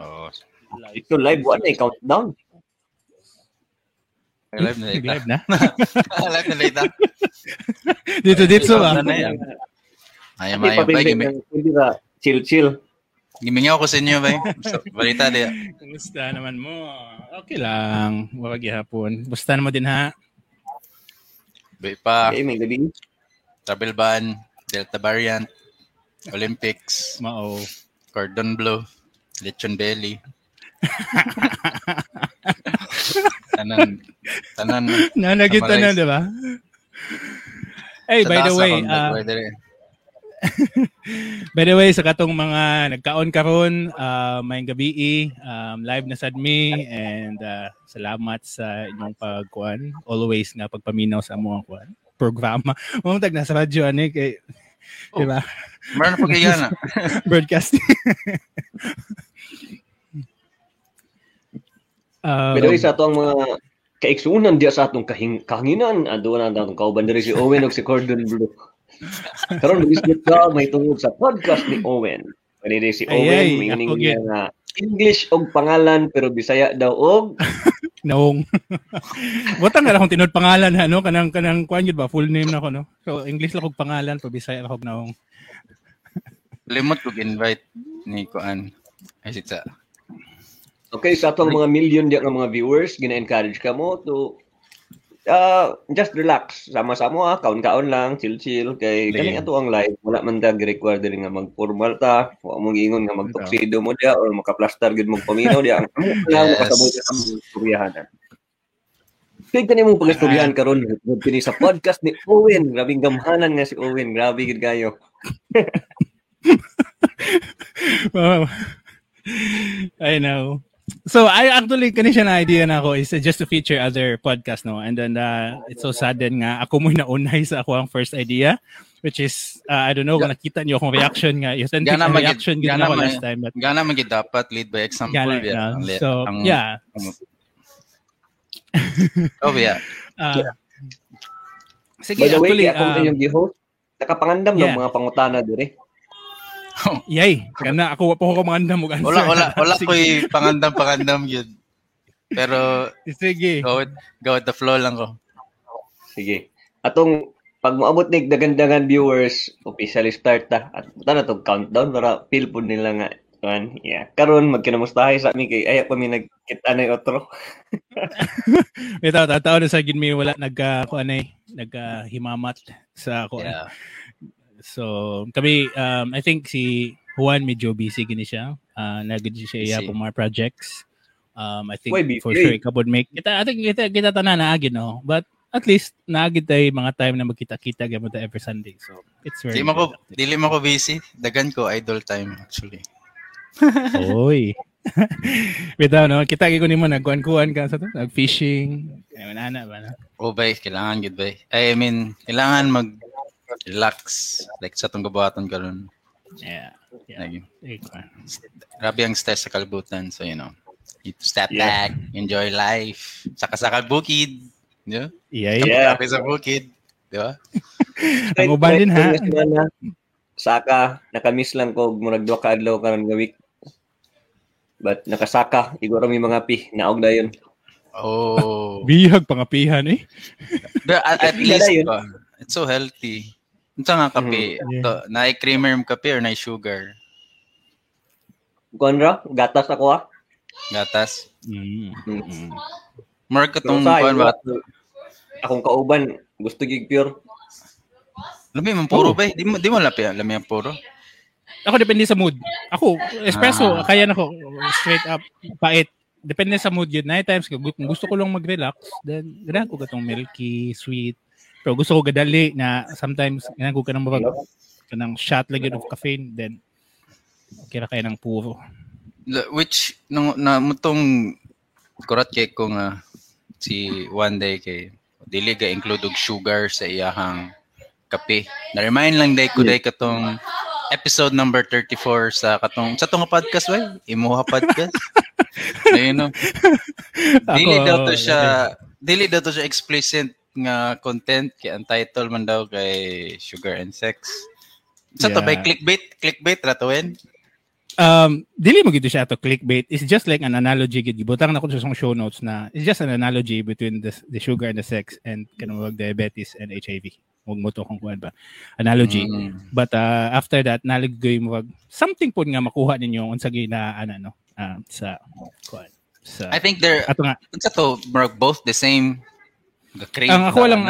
Oo. Ito live one eh, countdown. Live na dito. Live na. Live na dito. dito dito ba? Na yan? Ayaw, Hindi ba chill chill. Gimingaw ko sa inyo, bay. Balita di. Kumusta naman mo? Okay lang. Wag hapon. Basta naman din ha. Bay pa, Okay, may gabi. travel ban, Delta variant, Olympics, Mao. cordon bleu, lechon belly. tanan, tanan. Nanagita na, Summarize. di ba? Hey, by the Sa way, uh, by the way, sa katong mga nagkaon karon, uh, may gabi um, live na sad me and uh, salamat sa inyong pagkuan. Always nga pagpaminaw sa among kuan programa. Mong tag nasa radyo ani kay di ba? Meron na pagigana. Broadcasting. Um, Pero isa to ang mga kaiksunan diya sa atong kahing kahanginan ado na atong kauban diri si Owen ug si Cordon Blue. Karon bisnet ka may tungod sa podcast ni Owen. Kanina si Owen ay, may ining niya nga English og pangalan pero Bisaya daw og Naong. Butang na akong tinod pangalan ha, no? Kanang kanang yun ba full name na ko no. So English lang kog pangalan, pa Bisaya lang kog naong. Limot ko invite ni Kuan. Ay, sita. Okay, sa atong mga million diya nga mga viewers, gina-encourage ka mo to uh, just relax. Sama-sama ah, kaon-kaon lang, chill-chill. Kay kani ato ang live, wala man tag require diri nga mag-formal ta. Wa mo giingon nga mag-tuxedo mo diya or makaplastar gid mo paminaw diya. Ang lang Yes. mo kasabot sa istoryahan. Kaya kani mong pag-istoryahan karon kini sa podcast ni Owen. Grabing gamhanan nga si Owen. Grabe gid kayo. Wow. I know. So I actually kani siya na idea na ako is just to feature other podcast no and then uh, it's so sad din nga ako mo naunay sa ako ang first idea which is uh, I don't know kung nakita niyo akong reaction nga yung Gana na magid- reaction gid gana ako mag- last time but Gana man dapat lead by example. gana, ya. no? Ang so ang- yeah Oh, yeah. uh, sige By the way, actually kaya kung um, yung gi-host, nakapangandam yeah. ng mga pangutana diri. yay kana ako wa pa ko mga andam og answer Wala, wala, wala Sige. ko'y pangandam, pangandam yun. Pero, sige go with, go with the flow lang ko. Sige. Atong pag moabot ni dagandagan viewers, officially start ta. At ta na to countdown para feel po nila nga kan. Yeah. Karon magkinamustahay sa mi kay aya pa mi nagkita na otro. Ito, tataw na sa gin mi wala nagka ko anay nagka himamat sa ako. Yeah. So kami um I think si Juan medyo busy gini siya. Uh nagid siya iya po mga projects. Um I think Why for sure ikabod make kita I think kita kita tanan na agid no. But at least naagid tay mga time na magkita-kita ta every Sunday. So it's very Di ko, good. dili mo ko busy. Dagan ko, idol time actually. Oy. Bitaw no, kita gyud ko nimo nagkuan-kuan ka sa to, nag-fishing. Ay manana ba na? Oh, bay, kailangan gid bay. I mean, kailangan mag relax like sa tong gabuhaton karon. Yeah. Yeah. Like, Ikaw. grabe ang stress sa kalibutan. So, you know, you to step Yeah. back, enjoy life. Saka sa bukid. Yeah? Yeah, yeah. Yeah. Kape sa bukid. Di ba? Ang uban din, ha? Saka nakamiss lang ko murag ka adlaw karon nga week. But nakasaka, iguro mi mga pi, naog na yun. Oh. Bihag pangapihan eh. But at, at least, ba, it's so healthy. Ito nga kape. Mhm. Yeah. To, na creamer yung kape or na sugar? Kuan ra, gatas ako ha. Gatas. Mm. Mm. More ka tong kuan ba? akong kauban, gusto gig pure. Lami man puro Oh. ba? Di mo di mo lapi, lami ang puro. Ako depende sa mood. Ako, espresso, Ah. kaya na ko straight up pait. Depende sa mood yun. Night times, gusto ko lang mag-relax, then ganahan ko katong milky, sweet. Pero gusto ko gadali na sometimes ko ka ng mabag kanang shot lang yun of caffeine, then kira kaya ng puro. Which nung na mutong kurat kay ko nga si one day kay dili ga include og sugar sa iyahang kape. Na-remind lang day ko day katong episode number 34 sa katong sa tong podcast way, imuha podcast. Ayun no. Dili daw to siya, dili daw to siya explicit nga content kay ang title man daw kay Sugar and Sex. Sa to Yeah. ba clickbait, clickbait ra to wen? um dili mo gito siya to clickbait. It's just like an analogy gid gibutang na ko sa show notes na it's just an analogy between the the sugar and the sex and kanang diabetes and HIV. Huwag mo to kung kuan ba. Analogy. Mm. But uh, after that, naligay mo wag something po nga makuha ninyo unsa gi na ano no uh, sa kuan sa I think they're ato nga unsa to both the same the ang ako na- lang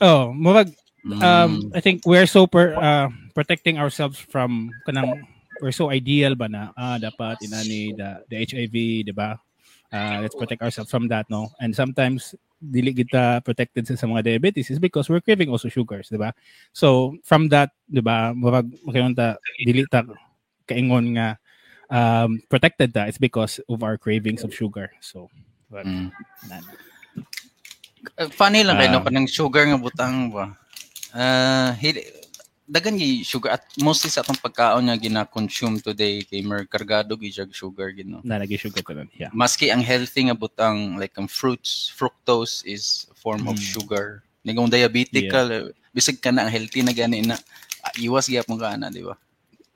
oh murag Mm. um I think we're so per, uh, protecting ourselves from kanang we're so ideal ba na ah dapat inani the, the HIV di ba? Uh, let's protect ourselves from that no? And sometimes dili kita protected sa, sa mga diabetes is because we're craving also sugars di ba? So from that di ba murag makayon ta dili ta kaingon nga um protected ta it's because of our cravings of sugar. So murag, Mm. na- Uh, funny lang kay no Ah. kanang sugar nga butang ba. Uh, hili, dagan gi sugar at mostly sa atong pagkaon nga gina-consume today kay mer kargado gi sugar gino. na nagi sugar ko nun. yeah Maski ang healthy nga butang like ang fruits, fructose is a form of Mm. sugar. Nigong diabetic ka, bisag ka na ang healthy na gani na ah, iwas gyap mo ka na, di ba?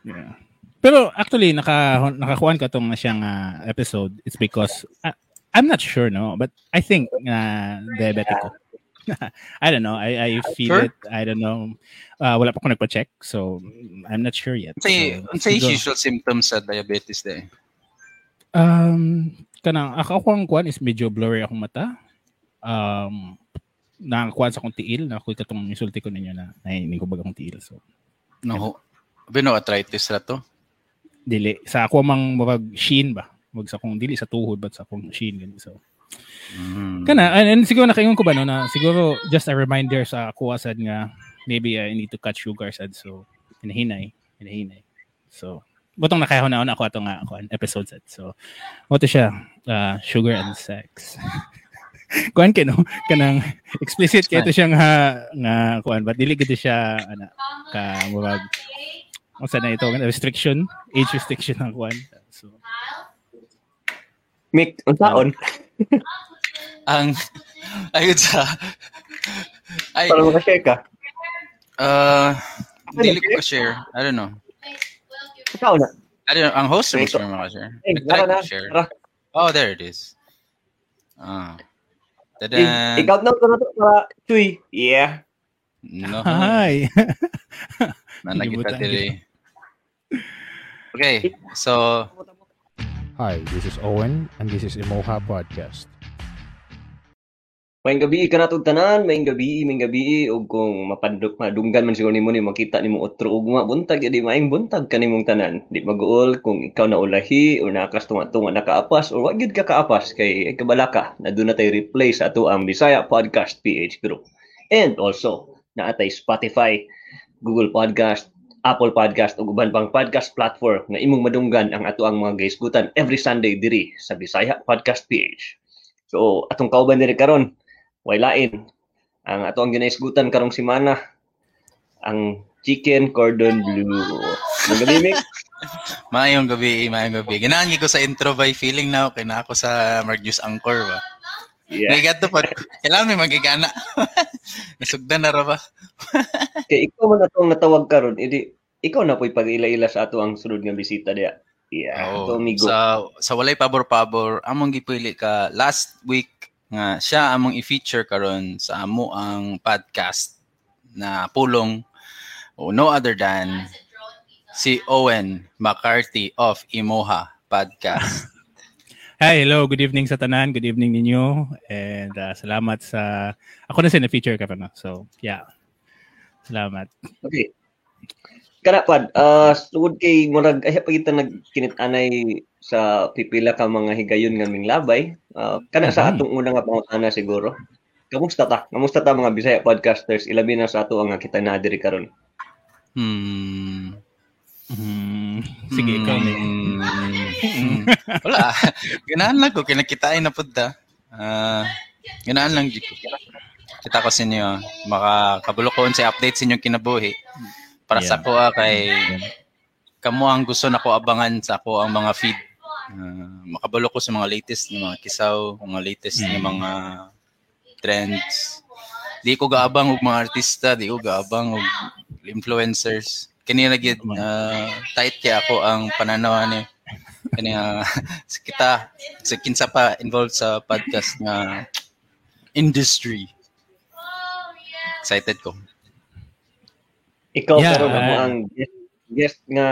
Yeah. Pero actually naka nakakuan ka tong siyang ah, episode it's because ah, I'm not sure no but I think uh, diabetic ko. I don't know. I I feel Sure? it. I don't know. Uh, wala pa ako nagpa-check so I'm not sure yet. Unsay So, siguro- usual symptoms sa diabetes day? Um, kanang ako ang kuan is medyo blurry akong mata. Um, nakakuan sa akong tiil na ako katong insulti ko ninyo na nahinig ko bagang tiil so No. Bino arthritis ra to. dili sa ako mang mabag sheen ba wag sa akong dili sa tuhod but sa akong sheen gani so Mm. Kana, and, and siguro nakaingon ko ba no na siguro just a reminder sa ako asad nga maybe I need to cut sugar sad so hinahinay, hinahinay. So butong nakahon na ako ato nga ako episode sad. So mo siya uh, sugar and sex. kuan kay no kanang explicit kay to siya nga nga kuan but dili gid siya ana ka murag Unsa na ito restriction, age restriction ang kuan. So Mick, unsaon? Ang ayun sa ay Para makashare ka. uh dili ko share. I don't know. Unsaon na? I don't know. Ang host mo share maka-share. Tara na. share. Oh, there it is. Ah. Eh, Tada. Ikaw na ko na to para Chuy. Yeah. No. hi. Na nakita Libutan diri. Okay. So, Hi, this is Owen, and this is Imoha Podcast. Maing gabi ka natong tanan, maing gabi, maing gabi ug kung mapandok madunggan man siguro nimo ni makita nimo otro ugma buntag di maing buntag kanimong tanan. Di maguol kung ikaw na ulahi o nakas tunga-tunga nakaapas o wa gyud ka kaapas kay kabalaka na doon na tayo replay sa ato ang Bisaya Podcast PH Group. And also na atay Spotify, Google Podcast, Apple Podcast ug uban pang podcast platform nga imong madunggan ang ato ang mga gaisgutan every Sunday diri sa Bisaya Podcast PH. So atong kauban diri karon way lain. Ang ato ang ginaisgutan karong semana ang chicken cordon bleu. Magalimik. maayong gabi, maayong gabi. Ganahan ko sa intro by feeling now kay na ako sa Margius Angkor ba. Yeah. Yeah. to pa. Kailangan may magigana. Nasugdan na ra ba? Kay ikaw man atong natawag karon, edi ikaw na po'y pag-ila-ila sa ato ang sunod nga bisita diya. Yeah, ato Oo. amigo. Sa sa walay pabor-pabor, among gipili ka last week nga siya among i-feature karon sa amo ang podcast na pulong o no other than si Owen McCarthy of Imoha Podcast. Hi, hello. Good evening sa tanan. Good evening ninyo. And uh, salamat sa... Ako na sin feature ka pa na. So, yeah. Salamat. Okay. Kana pad, uh, sugod kay murag ay pagita nagkinit-anay sa pipila ka mga higayon nga ming labay. Uh, kana sa Mhm. atong una nga pangutana siguro. Kamusta ta? Kamusta ta mga Bisaya podcasters? Ilabi na sa ato ang kita na diri karon. Hmm. Hmm. Sige, ikaw. Nick. Hmm. Wala. Ganahan lang ko. Kinakitain na po da. Ah, ganahan lang di ko. Kita ko sa inyo. Makakabulokon sa update sa inyong kinabuhi. Para sa Yeah. ko ah, kay kamo ang gusto na ko abangan sa ako ang mga feed. Ah, makabalo ko sa mga latest ng mga kisaw, mga latest ng Mm. mga trends. Di ko gaabang og mga artista, di ko gaabang og influencers. kani lagi uh, tight kay ako ang pananaw ni kani uh, kita sa kinsa pa involved sa podcast nga industry. Excited ko. Ikaw Yeah, karon mo ah. ang guest, guest nga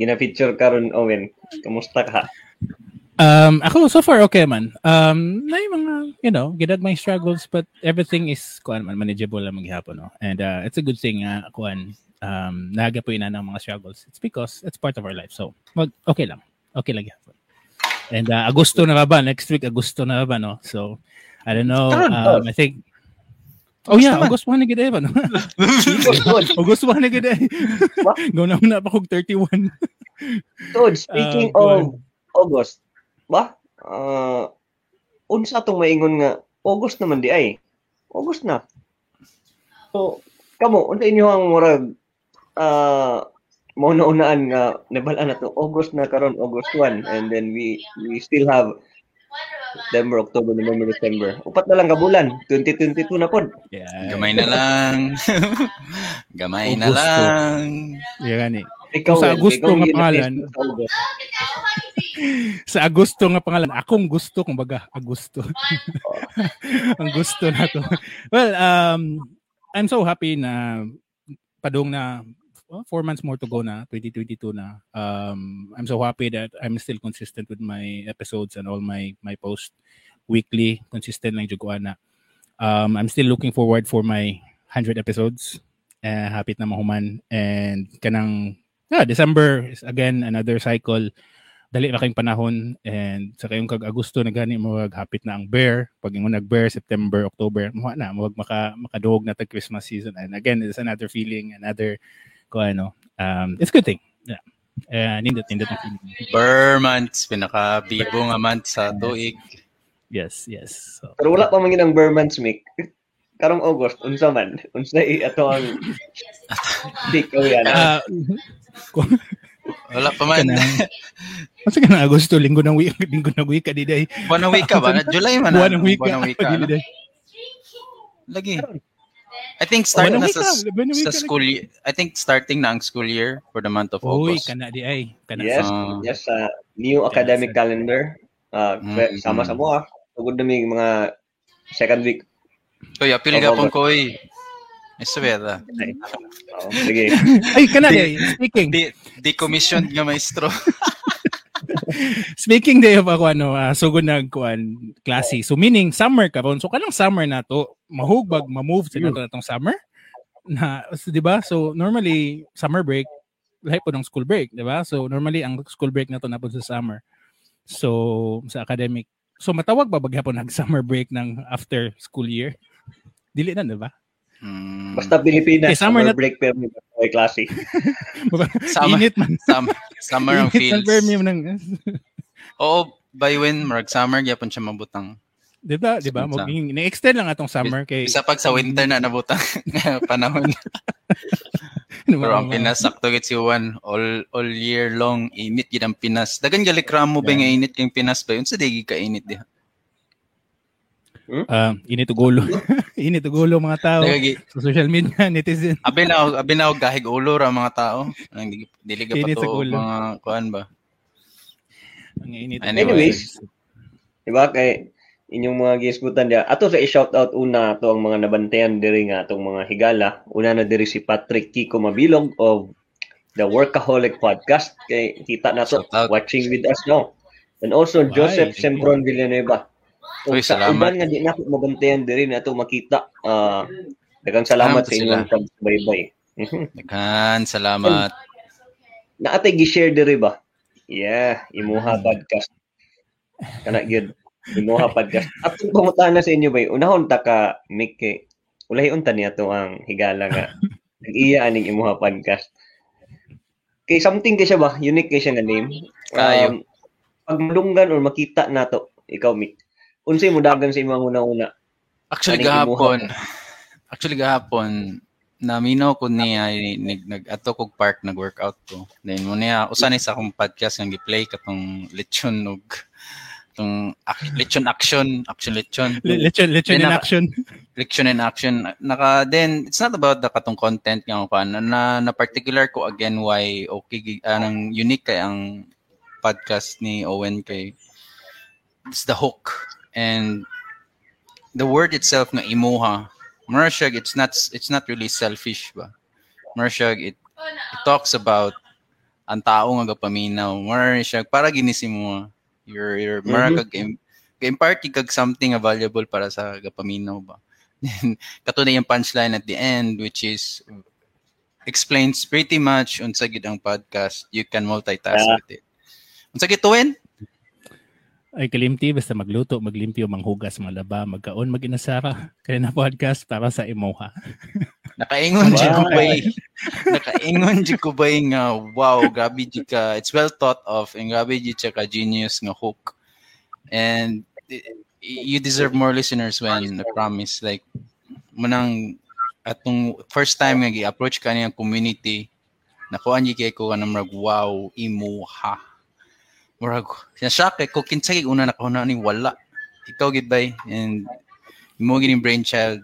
gina-feature karon Owen. Kamusta ka? Um, ako, so far, okay man. Um, na yung mga, you know, gidad my struggles, but everything is, kuan man, manageable lang maghapon, no? And uh, it's a good thing, uh, kuan, um, naga po ina ng mga struggles. It's because it's part of our life. So, mag, okay lang. Okay lang gihapon. And uh, Agosto na ba ba? Next week, Agosto na ba, no? So, I don't know. Ba? Um, I think, Oh yeah, naman. August 1 na gid ba, no? August 1 na gid. What? Gawin na pa kog 31. Tod, speaking Ah, of August, ba? Uh, unsa tong maingon nga August naman di ay. August na. So, kamo unsa inyo ang murag uh, mauna-unaan nga nabalaan na to August na karon August 1 and then we we still have September, October, November, December. Upat na lang ka bulan. 2022 na pod. Yeah. Gamay na lang. Gamay na Augusto. lang. Yeah, gani. Ikaw, Sa Agosto ikaw nga pangalan. sa Agosto nga pangalan. Akong gusto, kumbaga, Agosto. Ang gusto na to. Well, um, I'm so happy na padong na well, four months more to go na, 2022 na. Um, I'm so happy that I'm still consistent with my episodes and all my my posts weekly, consistent lang jud ko ana. Um, I'm still looking forward for my 100 episodes. Uh, hapit na mahuman and kanang yeah, December is again another cycle dali na kayong panahon and sa kayong kag Agosto na gani mo hapit na ang bear pag ingon nag bear September October mo na mo maka makadog na tag Christmas season and again it's another feeling another ko ano um it's a good thing yeah uh, nindot nindot ang feeling Burr months, pinaka-bibo nga month sa tuig. yes yes so, Pero wala pa man ang Burman's Mick. Karong August, unsa man? Unsa i ato ang Dik oh yan. uh, Wala pa man. kana Masa ka na Agosto linggo ng week linggo ng week di day Buwan ng wika ba? July man. buwan ng week Buwan ng ano? day Lagi. I think start ng na sa, ng sa school year. I think starting na ang school year for the month of Uy, August. kana di ay. Kana Yes, Ah. yes sa new academic sir. calendar. Uh, Mm, sama mm. sa mo ah. Tugod na may mga second week. Koy, apil ka pong August. koy. Eswera. Oh, sige. Ay, kana di. Speaking. Di, di commission nga maestro. Speaking day of ako ano, uh, sugod nag kuan klase. So meaning summer karon. So kanang summer na to, mahugbag ma-move sa nato natong summer. Na, so, 'di ba? So normally summer break lahi po ng school break, 'di ba? So normally ang school break na to na po sa summer. So sa academic. So matawag ba bagyapon nag summer break ng after school year? Dili na, 'di ba? Hmm. Basta Pilipinas, Okay, summer summer, na- break pero may klase. Summer, Init man. summer, summer ang Init feels. permi ng Oo, by when marag summer gyapon siya mabutang. 'di ba? 'Di ba? Sa- Maging ni-extend lang atong summer kay Isa pag sa winter na nabutang panahon. Pero ang Pinas sakto gid si Juan all all year long init gid ang Pinas. Dagan gali kramo ba nga init kang Pinas ba? Unsa digi ka init diha? Ah, init ugulo. init ugulo mga tao Dagagi sa social media, netizen. abi na abi na og gahig ulo ra mga tao. Ang dili ka pa to ulo. mga kuan ba? Ang init. Anyways. Diba? Kay inyong mga gisgutan dia. Ato sa i-shout out una to ang mga nabantayan diri nga atong mga higala. Una na diri si Patrick Kiko Mabilog of the Workaholic Podcast. Kay kita na to watching with us now. And also Bye. Joseph Sempron Villanueva. Uy, sa salamat. uban nga di na ako mabantayan diri na to makita. Ah, daghang salamat Salamat sa inyong pagsubaybay. Mhm. Daghan salamat. Na atay gi-share diri ba? Yeah, Imuha Podcast. Kana gyud. Imuha Podcast. Atong pangutana sa inyo bay, unahon ta ka Mick kay ulay unta niya to ang higala nga. Nag-iya aning Imuha Podcast. Kay something kay siya ba? Unique kay siya nga name. Kayo. pag malunggan or makita nato, ikaw Mick. Unsay mo dagan sa imong una-una? Actually gahapon. Actually gahapon naminaw ko niya nag nag ato kog park nag workout ko. Then mo niya usa ni sa akong podcast nga gi-play katong lechon og Itong ac- lechon action, action lechon. Le- Lechon, lechon in naka- action. Lechon in action. Naka, then, it's not about the katong content nga pa. Na, na, na particular ko again why okay, anong unique kay ang podcast ni Owen kay it's the hook. And the word itself nga imuha, Marshag, it's not it's not really selfish ba. Marshag, it, it talks about ang tao nga gapaminaw. Para ginisi mo. Your your Mhm. marag mm impart kag something valuable para sa gapaminaw ba. Then kato na yung punchline at the end which is explains pretty much unsa gid ang podcast. You can multitask Yeah. with it. Unsa gid tuwin? Ay kalimti basta magluto, maglimpyo, manghugas, malaba, magkaon, maginasara. Kaya na podcast para sa Imoha. Nakaingon Wow. wow. ko ba Nakaingon di ko ba nga wow, grabe di ka. It's well thought of and grabe di ka genius nga hook. And you deserve more listeners when I promise like manang atong first time nga gi-approach ka niyang community nakuha niya kay ko nga wow imuha murag sinashock kay ko kinsay una nakahuna ni wala ikaw gid bay and mo gid yung brainchild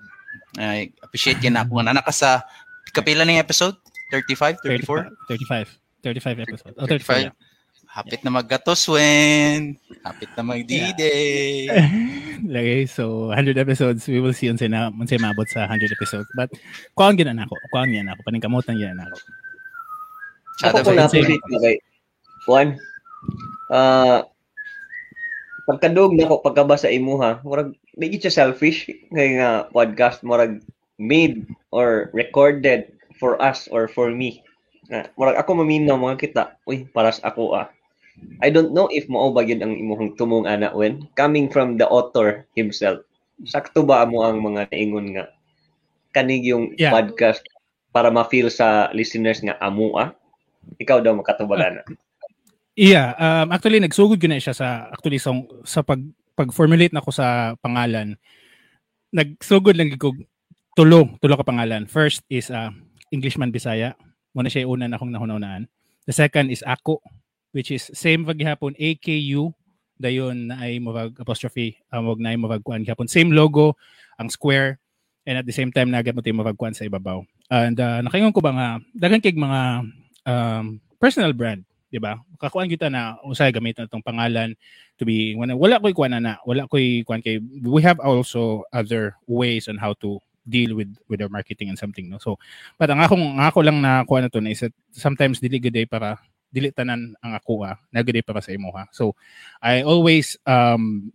I appreciate yun ako nga naka sa kapila ng episode 35 34 35. 35 episode. Oh, 35. 35. Hapit na maggatos, Wen. Hapit na mag-D-Day. Lagay, so 100 episodes, we will see unsay na unsay maabot sa 100 episodes. But kuan gina nako, kuan gina nako, paningkamutan gina nako. Shout Ako out ko na na kay Juan. Ah pagkadug nako pagkabasa imuha, murag di gid siya selfish kay nga podcast murag made or recorded for us or for me. Nga, murag ako maminaw mga kita, uy, para sa ako ah. I don't know if mao ba gyud ang imuhang tumong ana when coming from the author himself. Sakto ba mo ang mga naingon nga kanig yung Yeah. podcast para ma-feel sa listeners nga amo ah? Ikaw daw makatubalan. Yeah, um, actually nagsugod ko na siya sa actually sa, sa pag pag-formulate na ko sa pangalan. Nagsugod lang ko tulo, tulo ka pangalan. First is uh, Englishman Bisaya. Muna siya una na akong nahunahunaan. The second is Ako, which is same wag gihapon AKU dayon na ay mawag apostrophe uh, wag na ay mawag kuan gihapon same logo ang square and at the same time nagat mo tayo mawag kuan sa ibabaw and uh, nakaingon ko ba nga daghan kay mga um, personal brand di ba? Kakuan kita na usay gamit na tong pangalan to be wala, wala koy kuan na wala koy kuan kay we have also other ways on how to deal with with our marketing and something no? So but ang akong ang ako lang na kuan na to na is sometimes dili day para dili tanan ang ako ah nagadi para sa imo ha? So i always um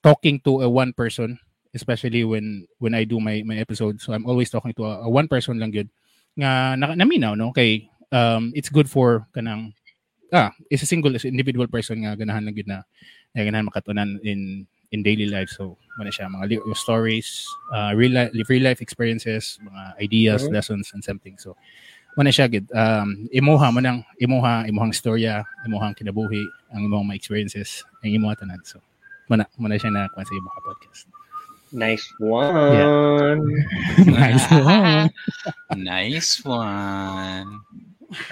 talking to a one person especially when when i do my my episode. So i'm always talking to a, a one person lang good nga na, naminaw no? Kay um it's good for kanang ah is a single is individual person nga ganahan lang gid na na ganahan makatunan in in daily life. So mana siya. Mga li- stories uh, real life real life experiences mga ideas Mhm. lessons and something. So mana siya gid. Um imuha man ang imuha imuhang storya imuhang kinabuhi ang imong mga experiences ang imuha tanan. So mana mana siya na kuan sa imong podcast. Nice one. nice one. Nice one.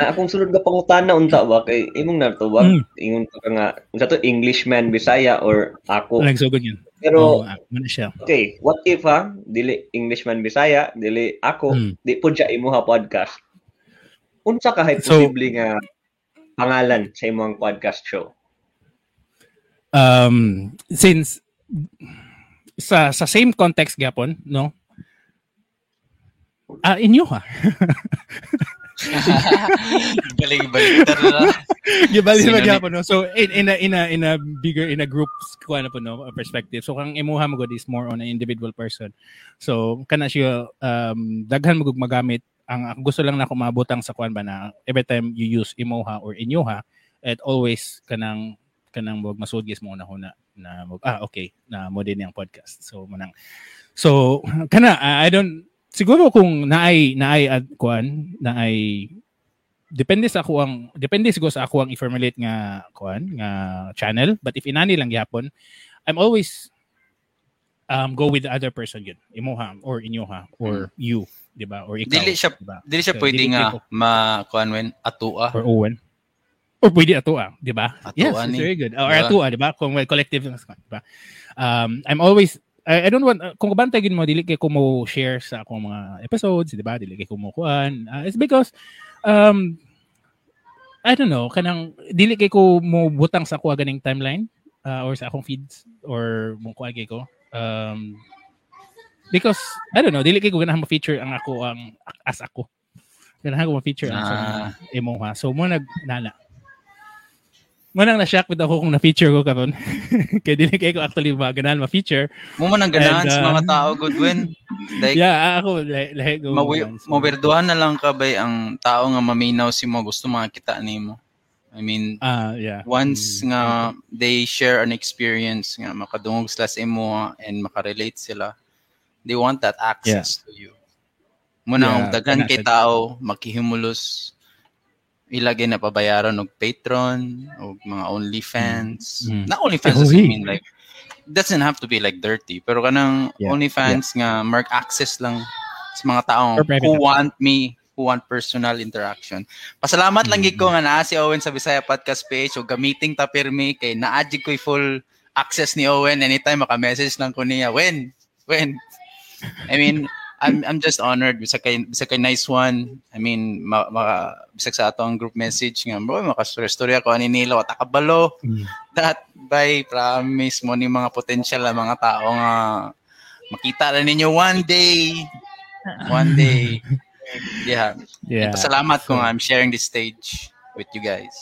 Na akong sunod nga pangutana unta ba kay imong nato ba? Mm. Ingon ka nga unsa to Englishman Bisaya or ako. nagsugod yun Pero oh, siya okay, what if ha, dili Englishman Bisaya, dili ako, Mm. di po siya imuha podcast. Unsa ka hay So- posible nga pangalan sa imong podcast show? um since sa sa same context gapon no ah inyo ha Balik-balik na. gibali gapon no? So in in a in a in a bigger in a group kuha na po no a perspective. So kang imuha mo is more on an individual person. So kana siya um daghan mo magamit. Ang gusto lang na ako mabutang sa kuan ba na every time you use imuha or inyoha it always kanang kanang wag masudgis mo na huna na mag, ah okay na mo din yung podcast. So manang so kana I don't siguro kung naay naay ad kuan naay depende sa ako ang depende siguro sa ako ang i-formulate nga kuan nga channel but if inani lang gyapon I'm always um go with the other person yun imuha or inyoha or you di ba or ikaw Dili siya di ba? dili siya So, pwede dili nga ko- ma kuan wen atua. or Owen Or pwede atua, di ba? Atua yes, ni. it's very good. Or Yeah. atua, di ba? Kung may collective, di ba? Um, I'm always, I, I don't want, kung kabantay gid mo, dili kay ko mo share sa akong mga episodes, di ba? Dili kay ko mo kuan. Uh, it's because, um, I don't know, kanang, dili kay ko mo butang sa kuha ganing timeline uh, or sa akong feeds or mo kuha ko. Um, because, I don't know, dili kay ko ganahan ma-feature ang ako, ang as ako. Ganahan ko ma-feature ang sa Ah. imo ha. So, mo nag, nana. Mo nang na-shock with ako kung na-feature ko karon. Kaya dili kay ko actually maganahan ma-feature. Mo man ang ganahan And, sa uh, mga tao, Goodwin. Like, yeah, ako, lahi, lahi ko. mawerduhan na lang ka ba ang tao nga maminaw si mo gusto makita nimo. I mean, Ah, yeah. once Mm. nga they share an experience nga makadungog sila sa imo and makarelate sila, they want that access to you. Muna ang Yeah, daghan kay tao makihimulos ilagay na pabayaran og Patreon o mga OnlyFans. Mm. Not OnlyFans Eh, doesn't mean like doesn't have to be like dirty pero kanang Yeah, OnlyFans nga mark access lang sa mga taong who want me who want personal interaction. Pasalamat lang gid ko nga naa si Owen sa Bisaya Podcast page o gamiting ta pirmi kay naadjig ko'y full access ni Owen anytime maka-message lang ko niya. When? When? I mean, I'm I'm just honored bisa kay bisa kay nice one. I mean, ma, maka bisag sa ato ang group message nga bro makastorya ko ani nila wata kabalo Mm. that by promise mo ni mga potential na mga tao nga makita na ninyo one day one day yeah Yeah. pasalamat ko So- nga I'm sharing this stage with you guys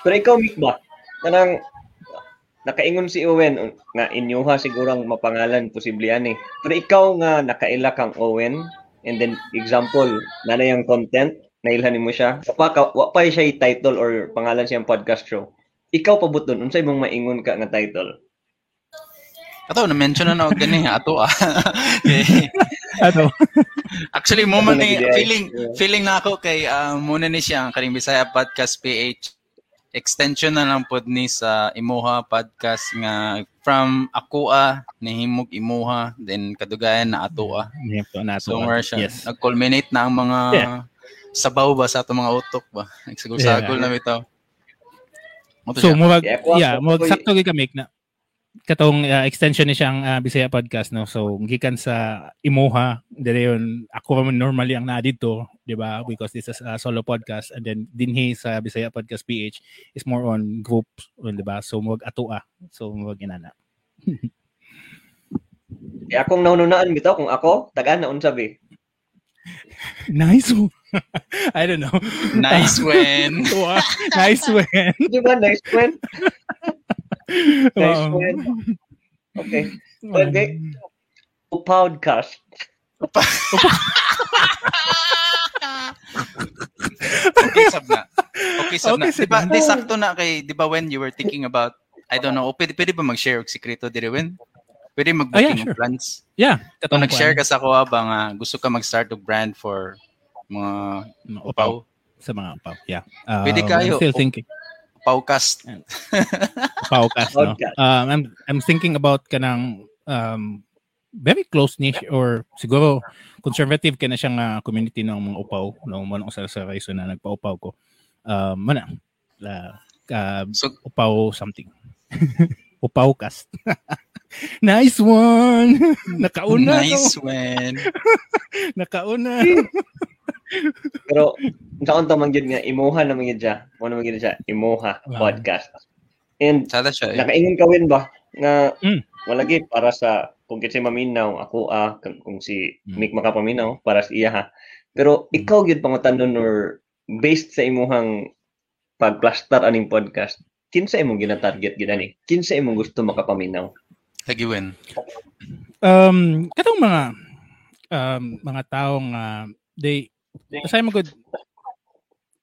Pero ikaw, Mick ba? Kanang, nakaingon si Owen nga inyuha siguro ang mapangalan posible yan eh. Pero ikaw nga nakaila kang Owen and then example, nanay ang content, nailhan mo siya. Wa ka wa pa siya yung title or pangalan siyang podcast show. Ikaw pa buton unsay mong maingon ka nga title? ato na mention na na og gani ato ah Eh, Ato. Actually, mo man feeling Yeah. feeling na ako kay uh, muna ni siya ang kaning Bisaya Podcast PH extension na lang pod ni sa Imuha podcast nga from Akua nahimog Imuha then kadugayan na Atua. Yeah, na. So siya Yes. nag-culminate na ang mga Yeah. sabaw ba sa atong mga utok ba. Nagsagol-sagol Yeah. na bitaw. So ako- yeah, mo ako- sakto gyud kami na katong uh, extension ni siyang uh, Bisaya podcast no. So gikan sa Imoha, dire yun ako man normally ang naa dito, di ba? Because this is a solo podcast and then dinhi sa Bisaya Podcast PH is more on groups, di ba? So mo atua. So mo ginana. Eh akong naununaan bitaw kung ako taga na unsabi. Nice. one. I don't know. Nice win. Nice win. Di ba nice friend? Nice Wow. friend. Okay. Okay. Podcast. okay sab na. Okay sab na. Okay, Di ba, sab na. di sakto na kay, di ba when you were thinking about, I don't know, o pwede, pwede ba mag-share og sikreto dire when? Pwede mag-booking yeah, sure. plans? Yeah, Kung katong nag-share ka sa kuha ba nga gusto ka mag-start og brand for mga mga upaw, sa mga upaw. Yeah. Uh, Pwede kayo. I'm still thinking. Upawcast. podcast no Podcast. um I'm I'm thinking about kanang um very close niche or siguro conservative ka na siyang uh, community ng mga upaw no mo nang sa sa reason na nagpa-upaw ko um mana la uh, So, upaw something upawcast nice one nakauna nice nice. when. nakauna Pero unsa man gyud nga imuha na man gyud siya. Mo na man gyud siya imuha Wow. podcast. And Sada siya eh. nakaingon ka win ba nga Mm. wala gid para sa kung kasi maminaw ako ah kung, kung si Mm. Mick makapaminaw para sa iya ha. Pero ikaw gyud pangutanon or based sa imuhang pagplaster aning podcast, kinsa imong gina-target gyud ani? Kinsa imong gusto makapaminaw? Lagi win. um katong mga um mga taong uh, they Kasi mo good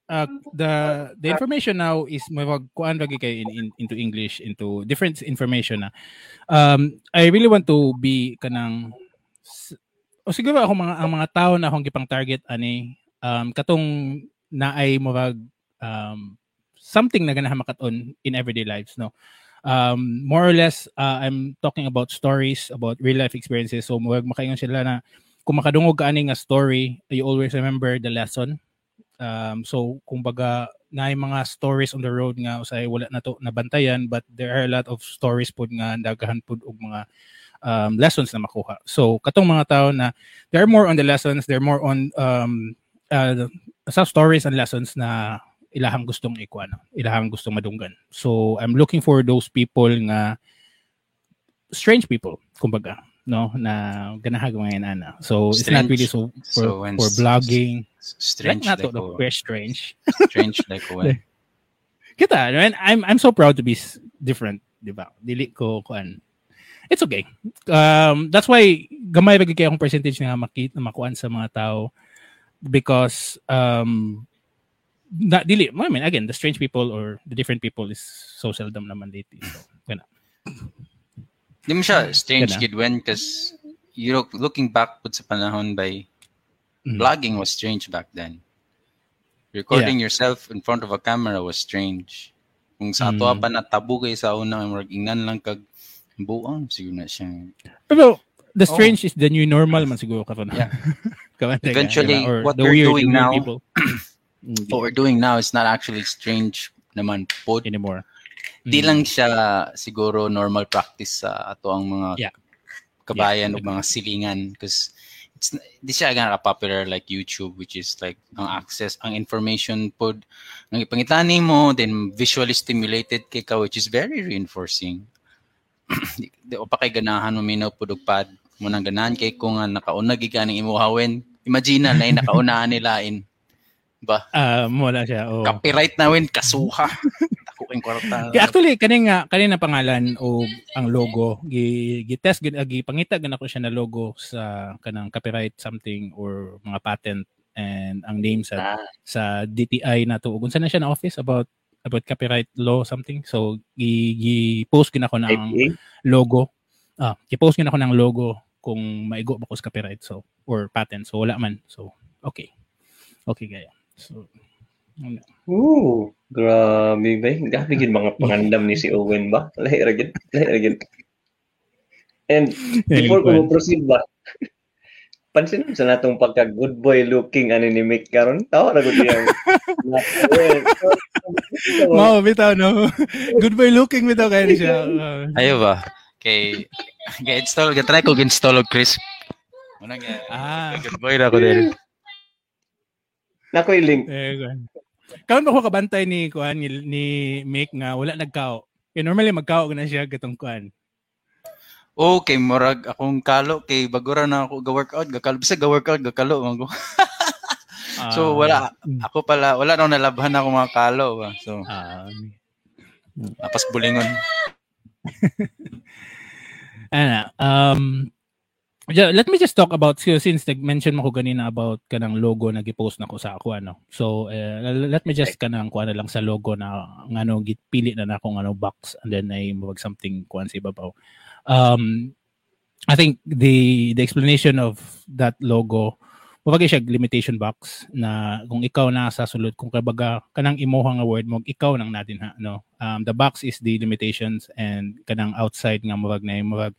uh, the the information now is mag kuan lagi kay in, in, into English into different information na. Um I really want to be kanang o siguro ako mga ang mga tao na akong gipang target ani um katong naay mo um something na ganahan makaton in everyday lives no? Um more or less uh, I'm talking about stories about real life experiences. So murag makaingon sila na kung makadungog ka ani nga story you always remember the lesson Um, so kumbaga na mga stories on the road nga usay wala na to nabantayan but there are a lot of stories pod nga dagahan pod og mga um, lessons na makuha. So katong mga tao na they're more on the lessons, they're more on um, uh, sa stories and lessons na ilahang gustong ikuan, ilahang gustong madunggan. So I'm looking for those people nga strange people, kumbaga, no, na ganahag mga ana. So it's not Strange. really so for, So for blogging. Strange like, not like, to, oh, very strange. strange like when. Kita, and I'm I'm so proud to be different, di ba? Dili ko kuan. It's okay. Um that's why gamay ba kay akong percentage nga makita makuan sa mga tao because um na dili I mean again the strange people or the different people is so seldom naman lately. So, kana. Di mo siya strange Ganun. kid when because you know, looking back po sa panahon by Mhm. vlogging was strange back then. Recording yourself in front of a camera was strange. Kung sa ato Mm. pa na tabu kay sa una murag ingnan lang kag buang siguro na siya. Pero the strange is the new normal man siguro karon. Oh. Yeah. Eventually, or what we're doing now- What we're doing now is not actually strange naman po. anymore. Di Mm. lang siya siguro normal practice sa ato ang mga Yeah. kabayan o mga silingan because it's di siya gana popular like YouTube which is like ang access ang information pod ang ipangitani mo then visually stimulated kay ka which is very reinforcing di, di o pa kay ganahan mo minaw pod og pad mo nang ganahan kay kung nga nakauna gid ka ning imuhawin imagine na lain nakaunahan nilain ba Ah, wala siya. Oh. copyright na win kasuha ako kay kwarta. Yeah, actually kani nga kani na pangalan o ang logo gi gi-test gid agi pangita gid ako siya na logo sa kanang copyright something or mga patent and ang name sa Ah, sa DTI na to. Unsa na siya na office about about copyright law something. So gi, gi post gid ako ng IPA? logo. Ah gi-post gid ako ng logo kung maigo ba ko sa copyright so or patent. So wala man. So okay. Okay gaya. So. Ooh, grabe ba? Grabe gid mga pangandam ni si Owen ba? Lahi ra gid, lahi ra gid. And before ko proceed ba, pansin mo sa natong pagka good boy looking ano ni Mick karon tawa ra gud yang Mao bitaw no. Good boy looking bitaw kaya ni siya. Uh, Ayo ba? Kay kay install, ga try ko install og Chris. Muna nga. Ah. Good boy na ko din. Nakoy link. eh. Karon ba ko kabantay ni kuan ni, ni Mick nga wala nagkao. Kaya normally magkao na siya gatong kuan. Okay, murag akong kalo kay bagura na ako ga-workout, gakalo bisa ga-workout, gakalo man ko. So, wala. Ako pala wala na nalabhan ako mga kalo ba. So, Ah, napas bulingon. ana, um yeah, let me just talk about since nag-mention mo ko ganina about kanang logo na gi-post na ko sa ako ano. So eh, let me just kanang kuan na lang sa logo na ngano gipili na nako ano box and then ay mabag something kuan sa ibabaw. Um I think the the explanation of that logo Mabagay siya limitation box na kung ikaw na sa sulod kung kabaga kanang imuha nga word mo ikaw nang natin ha no um, the box is the limitations and kanang outside nga mabag na mabag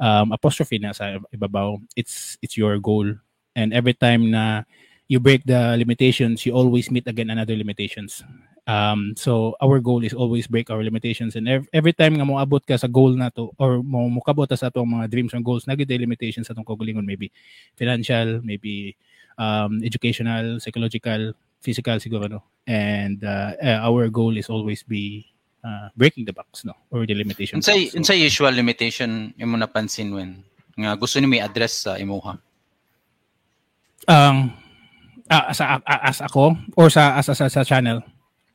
um, apostrophe na sa ibabaw it's it's your goal. And every time na you break the limitations you always meet again another limitations. Um, so our goal is always break our limitations. And every, every time nga mo abot ka sa goal na to or mo mukabot sa atong mga dreams and goals nagid limitations sa atong kaugalingon. Maybe financial maybe um, educational psychological physical siguro no? And uh, uh, our goal is always be uh, breaking the box no or the limitation Unsay box. So, unsay usual limitation imo napansin when nga gusto ni may address sa imuha. um ah, as, a- as ako or sa as, as, sa channel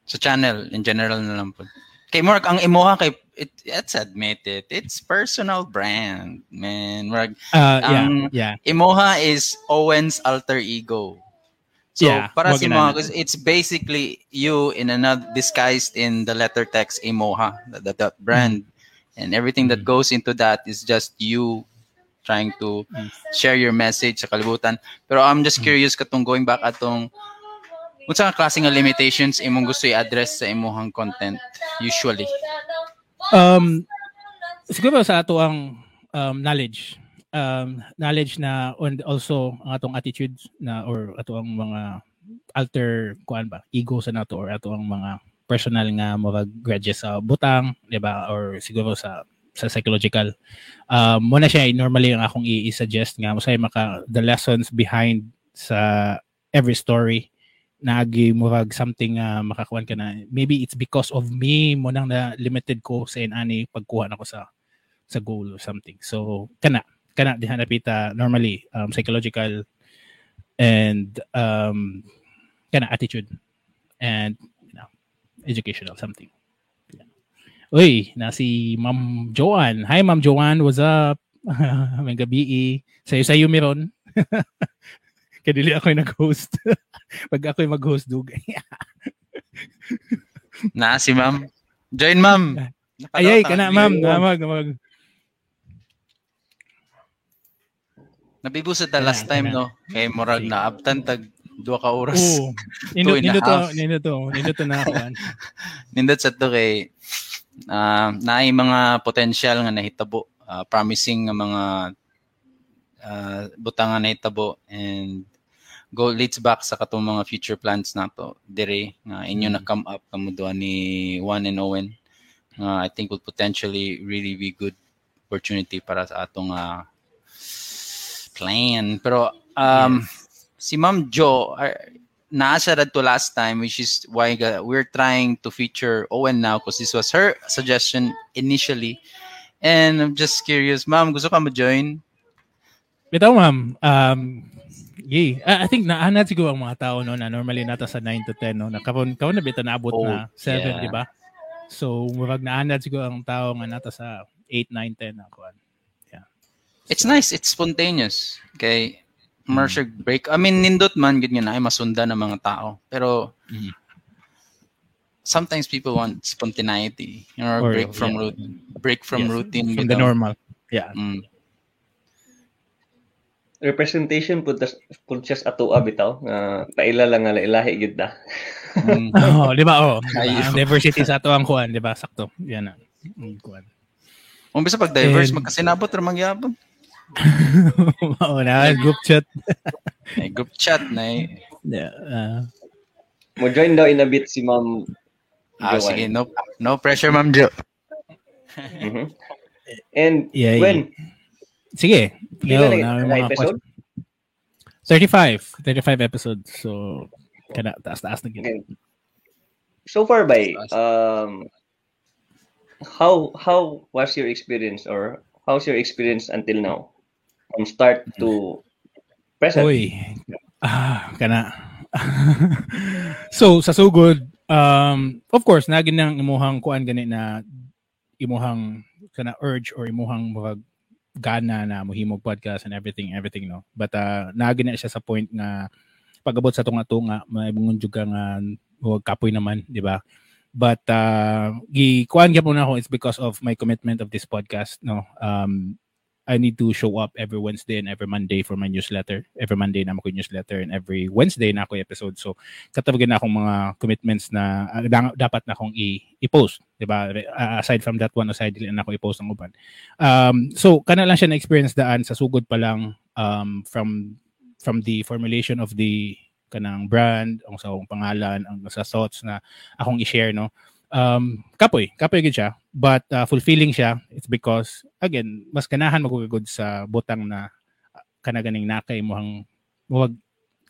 Sa channel in general na lang po. Kay Mark ang imuha kay it, let's admit it. It's personal brand, man. Mark uh, yeah Ang- yeah Imoha is Owen's alter ego. So, Yeah, para si na- it's basically you in another disguised in the letter text Imoha, that, that, that brand. And everything that Mm. goes into that is just you trying to Mm. share your message sa kalibutan. Pero I'm just Mm. curious katong going back atong unsa nga klase nga limitations imong gusto i-address sa imong content usually. um siguro sa ato ang um, knowledge um, knowledge na and also ang atong attitudes na or ato ang mga alter kuan ba ego sa nato or ato ang mga personal nga mga grudges sa butang, di ba? Or siguro sa sa psychological. Um, mo na siya normally ang akong i-suggest nga masay maka the lessons behind sa every story nagi murag something uh, makakuan ka na maybe it's because of me mo nang na limited ko sa inani pagkuha nako sa sa goal or something so kana kana diha napita normally um, psychological and um kana attitude and you know educational something yeah. Uy, na si Ma'am Joanne. Hi Ma'am Joanne, what's up? May gabi. Sayo sayo meron. Kadili ako yung nag-host. Pag ako yung mag-host, dugay. Na si ma'am. Join ma'am. Ayay, kana ma'am. Namag, namag. Nabibusad ta last time, no? Kay Morag na abtan tag duha ka oras. Oo. Nindot, nindot nindot to, nindot to na ako. Nindot sa to kay ah naay mga potential nga nahitabo, ah, promising nga mga ah, butang nga nahitabo and go leads back sa katong mga future plans nato dire nga inyo na come up kamo duha ni Juan and Owen nga I think will potentially really be good opportunity para sa atong ah, plan pero um si Ma'am Jo nasa to last time which is why we're trying to feature Owen now because this was her suggestion initially and I'm just curious ma'am gusto ka mo join Bitaw ma'am, um, yay. Ah, I think naanad siguro ang mga tao no, na normally nata sa 9 to 10. No? Na karon karon na bita naabot Oh, na 7, yeah. di ba? So, murag naanad siguro ang tao nga nata sa 8, 9, 10 na kuan. It's nice it's spontaneous kay commercial break I mean nindot man gud nga na ay masunda ng mga tao pero Mhm. sometimes people want spontaneity you know, Or, break from yeah. rout- break from Yes, routine From the bitaw. normal. Yeah. Mm. Representation pud tas pud siya sa atoa bitaw nga paila lang nga ilahi gyud na. Mm. Oh, di ba? Oh, di. Ang diversity sa ato ang kuan, di ba? Sakto. Yan na. Ang kuan. Umbisa pag diverse And- magkasinabot ra mangyapon Oo na, group chat. May group chat na eh. Yeah, uh, Mo join daw in a bit si Ma'am Ah, Joanne. sige, no no pressure ma'am Jo. Mhm. And Yeah, when sige. Kailan Yo, na- na, na mga episode? questions. 35. 35 episodes. So, kana taas-taas na gid. Okay. So far by um how how was your experience or how's your experience until now from start to present? Uy. Ah, kana. so, sa sugod, um, of course, nagin nang imuhang kuan gani na imuhang kana urge or imuhang mga gana na mohimog podcast and everything, everything, no? But uh, nagin na siya sa point nga pag-abot sa tunga-tunga, may bungon juga nga kapoy naman, di ba? But uh, gikuan gyapon ako it's because of my commitment of this podcast, no? Um, I need to show up every Wednesday and every Monday for my newsletter. Every Monday na ako newsletter and every Wednesday na ako episode. So, katawagan na akong mga commitments na dang- dapat na akong i- i-post. Diba? Uh, aside from that one, aside dili na ako i-post ng uban. Um, so, kana lang siya na-experience daan sa sugod pa lang um, from from the formulation of the kanang brand, ang sa akong pangalan, ang sa thoughts na akong i-share, no? Um, kapoy, kapoy gid siya, but uh, fulfilling siya. It's because again, mas ganahan magugod sa butang na uh, kanaganing nakay mo ang muwag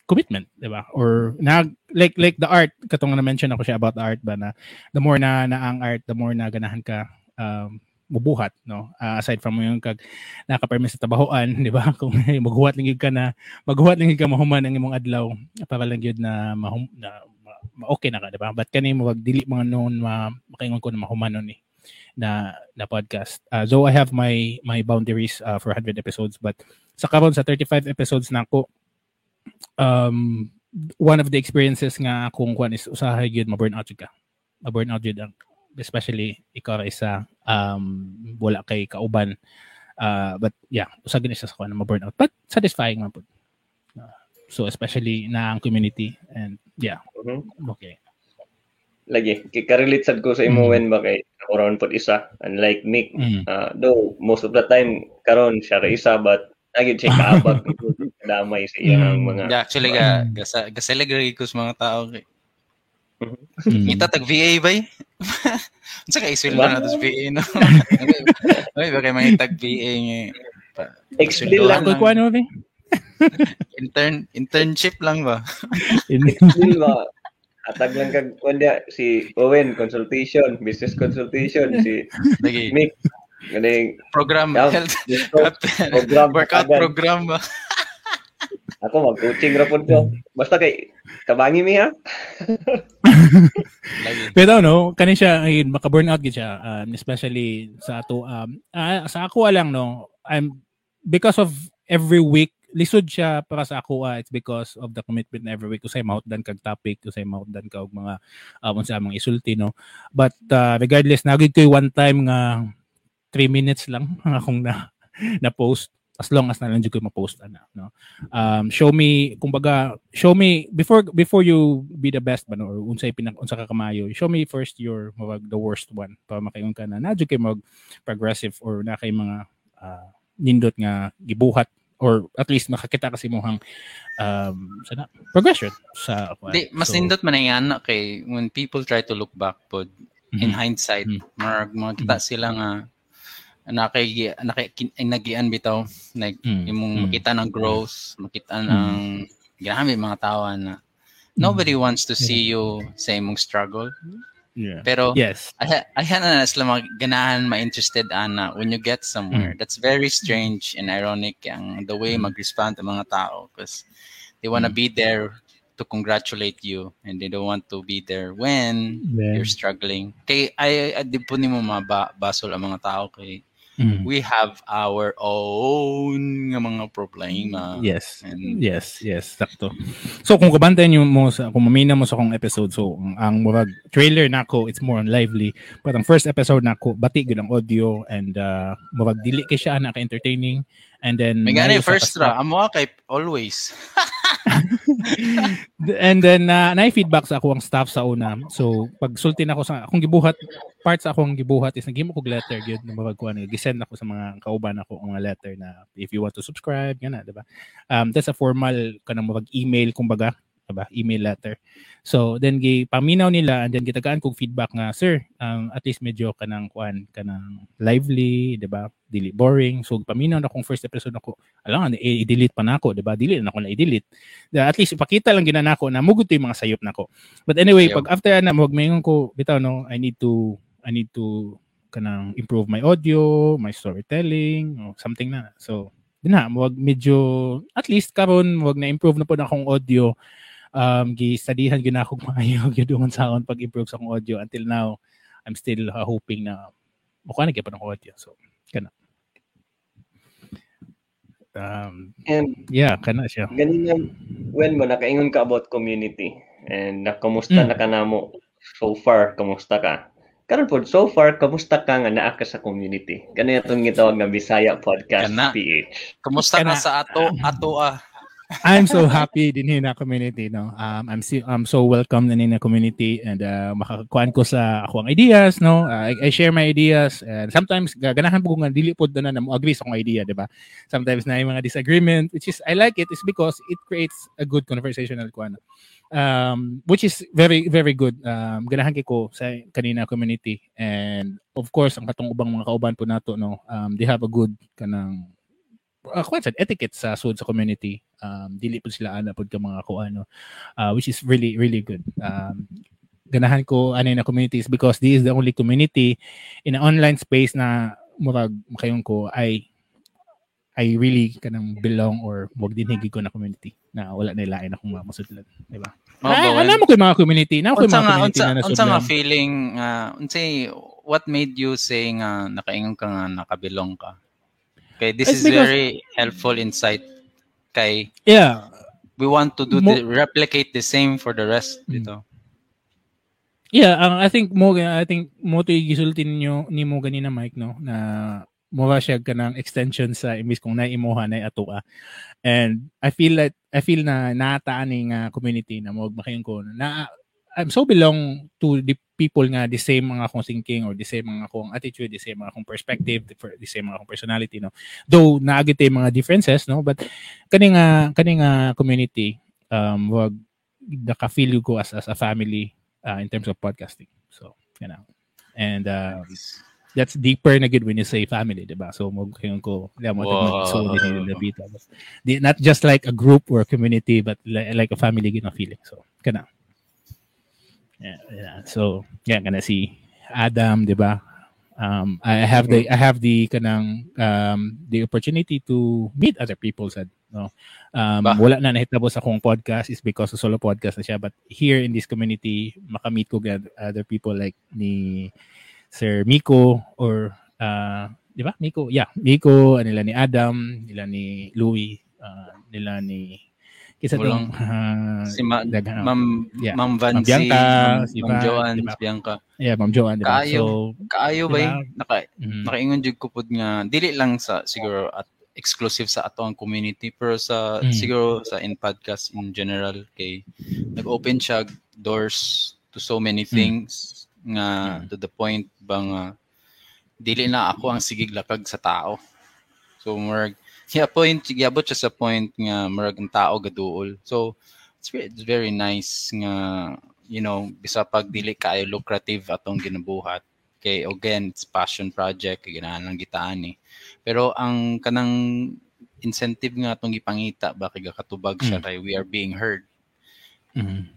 commitment, 'di ba? Or nag like like the art katong na mention ako siya about the art ba na the more na na ang art, the more na ganahan ka um mubuhat no Ah, aside from yung kag naka-permis sa tabahoan di ba kung maghuwat lang ka na maghuwat lang ka mahuman ang imong adlaw para lang gyud na mahum na okay na ka di ba? But kani mo wag dili mga noon ma makaingon ko na mahumanon ni na na podcast. Uh, so I have my my boundaries uh, for 100 episodes but sa karon sa 35 episodes na ako um one of the experiences nga akong kuan is usahay gyud ma burnout jud ka. Ma burnout jud ang especially ikaw ra isa um wala kay kauban. Uh, but yeah usa gani siya sa kuan ma burnout but satisfying man pud so especially na ang community and yeah Mhm. okay Lagi, kay karelate sad ko sa imo Mhm. when ba kay around pod isa unlike Mick mm. uh, though most of the time karon siya ra isa but Lagi siya kaabag damay sa iyang Mm. mga Yeah, actually ga gasa gasaligray ko sa mga tao kay. Mm. Kita tag VA ba? Unsa kay isuldo Diba? na to sa VA no? Ay, ba kay mga tag VA nga. pa- Explain lang. Ko ano ba? Intern internship lang ba? Explain ba? Atag lang kag kunya si Owen consultation, business consultation si Lagi Mick ganing program Yeah. health program workout agad. program ba? Ako mag-coaching ra pud ko. Basta kay tabangi mi ha. Pero no, kani siya ayun maka burnout gid siya um, especially sa ato um ah, sa ako lang no I'm because of every week lisod siya para sa ako ah, it's because of the commitment every week usay mahutdan kag topic usay mahutdan kag mga uh, unsa among isulti no? But uh, regardless nagid ko one time nga 3 minutes lang ang akong na na post. As long as na lang jud ko ma-post ana no? Um show me kumbaga show me before before you be the best ba or unsay pinak unsa ka kamayo show me first your mawag the worst one para makaingon ka na na kay mag progressive or na kay mga ah, nindot nga gibuhat or at least makakita kasi mo hang um sana progression sa Di, mas So, nindot man ang ana kay when people try to look back pod in mhm. hindsight, Mm. marag makita sila nga nakay nagian bitaw like Mm. imong Mm. makita ng growth, makita ng grabe mga tao na nobody wants to see you sa imong struggle. Yeah. Pero yes ay ay na sila mga ganahan ma-interested ana uh, when you get somewhere. Mm. That's very strange and ironic ang the way mm. mag-respond ang mga tao because they wanna mm. be there to congratulate you and they don't want to be there when Then, you're struggling. Kay ay, ay di po nimo mabasol ang mga tao kay mm. we have our own mga problema. yes And Yes, yes, sakto. So kung kabantayan niyo mo sa kung mamina mo sa akong episode, so ang, murag trailer nako it's more on lively. But ang first episode nako bati gud ang audio and uh murag dili kay siya na ka entertaining and then may gani first ra amo kay always. And then na uh, feedback sa ako ang staff sa una. So pag sulti na ako sa akong gibuhat, part sa akong gibuhat is nagimo ko letter gyud na mabagkuan gisend ako sa mga kauban ako ang letter na if you want to subscribe gana, di ba? Um that's a formal kanang mabag email kumbaga, ba? Email letter. So then gi paminaw nila and then gitagaan kog feedback nga sir, um, at least medyo kanang kuan kanang lively, di ba? Dili boring. So paminaw na kong first episode ako. Alam nga i-delete pa nako, di ba? Dili na ako na i-delete na at least ipakita lang gina nako na mugot yung mga sayop nako. But anyway, Ayaw. pag after na mag mayon ko bitaw no, I need to I need to kanang improve my audio, my storytelling, or something na. So, din na, wag medyo at least karon wag na improve na po na akong audio. Um gi-studyhan gyud na akong maayo gyud ang sound pag improve sa akong audio until now. I'm still uh, hoping na mukha na gyud pa ng audio. So, kana. Um, And yeah, kana siya. ganina when mo nakaingon ka about community and na kamusta Mm. na ka namo so far kamusta ka karon pod so far kamusta ka nga naa ka sa community kani atong gitawag nga Bisaya podcast Kana. PH Kumusta Kana- na sa ato ato ah? I'm so happy din na community no. Um I'm si I'm so welcome na na community and uh, makakuan ko sa ako ang ideas no. Uh, I, I share my ideas and sometimes gaganahan po ko nga dili pod na na mo agree sa akong idea, di ba? Sometimes na yung mga disagreement which is I like it is because it creates a good conversational kuan. Um which is very very good. Um ganahan ko sa kanina community and of course ang katong ubang mga kauban po nato no. Um they have a good kanang uh, kwan sad, etiquette sa sud sa community. Um dili po sila ana pod ka mga kuano uh, which is really really good. Um ganahan ko ano na communities because this is the only community in an online space na murag makayon ko ay I really kanang belong or wag din higi ko na community na wala na ilain akong masudlan di ba? Mao ay, alam mo ko yung mga community na ko yung unsa mga community unsa na unsa nga nasudlan. feeling uh, unsay what made you say nga nakaingon ka nga nakabilong ka kay this It's is because- very helpful insight kay yeah we want to do Mo- the, replicate the same for the rest Mm. dito Yeah, ang I think mo I think mo to gisulti ninyo ni mo ganina Mike no na mo ba siya kanang extension sa imbis kung naimuha na atoa. And I feel like I feel na nataan ning uh, community na mo makayon ko na I'm so belong to the people nga the same mga akong thinking or the same mga akong attitude, the same mga akong perspective, the, same mga akong personality, no. Though naagit mga differences, no, but kani nga kani nga community um wag naka-feel ko as as a family uh, in terms of podcasting. So, you know. And uh, that's deeper na good when you say family, di ba? So, mo ko, yeah, mo so the bita. Di- Not just like a group or a community, but like, like a family gina feeling. So, kana. Yeah, yeah. So, yeah, kana si Adam, di ba? Um, I have the I have the kanang um, the opportunity to meet other people sa no. Um, Ba? wala na nahitabo sa akong podcast is because of solo podcast na siya but here in this community makamit ko gad other people like ni Sir Miko or uh, di ba? Miko, yeah, Miko, nila ni Adam, nila ni Louie, uh, nila ni kisa Walang- tong uh, Si Ma- daghan- Ma'am Yeah. Ma'am Vanzi, Ma'am Bianca, Ma'am, si Ma'am Van, Joanne, diba? si Bianca. yeah, Ma'am Joanne, di ba? Kaayo. So, Kaayo ba Diba? naka mhm. nakaingon jud ko pud nga dili lang sa siguro at exclusive sa ato ang community pero sa Mm. siguro sa in podcast in general kay nag-open siya doors to so many Mm. things nga to the point ba nga dili na ako ang sigig lakag sa tao. So murag yeah point giabot siya sa point nga murag ang tao gaduol. So it's very, it's very nice nga you know bisa pag dili kaayo lucrative atong ginabuhat kay again it's passion project kay ganahan gitaan eh. Pero ang kanang incentive nga atong gipangita ba kay katubag siya Mm. kay we are being heard. Mhm.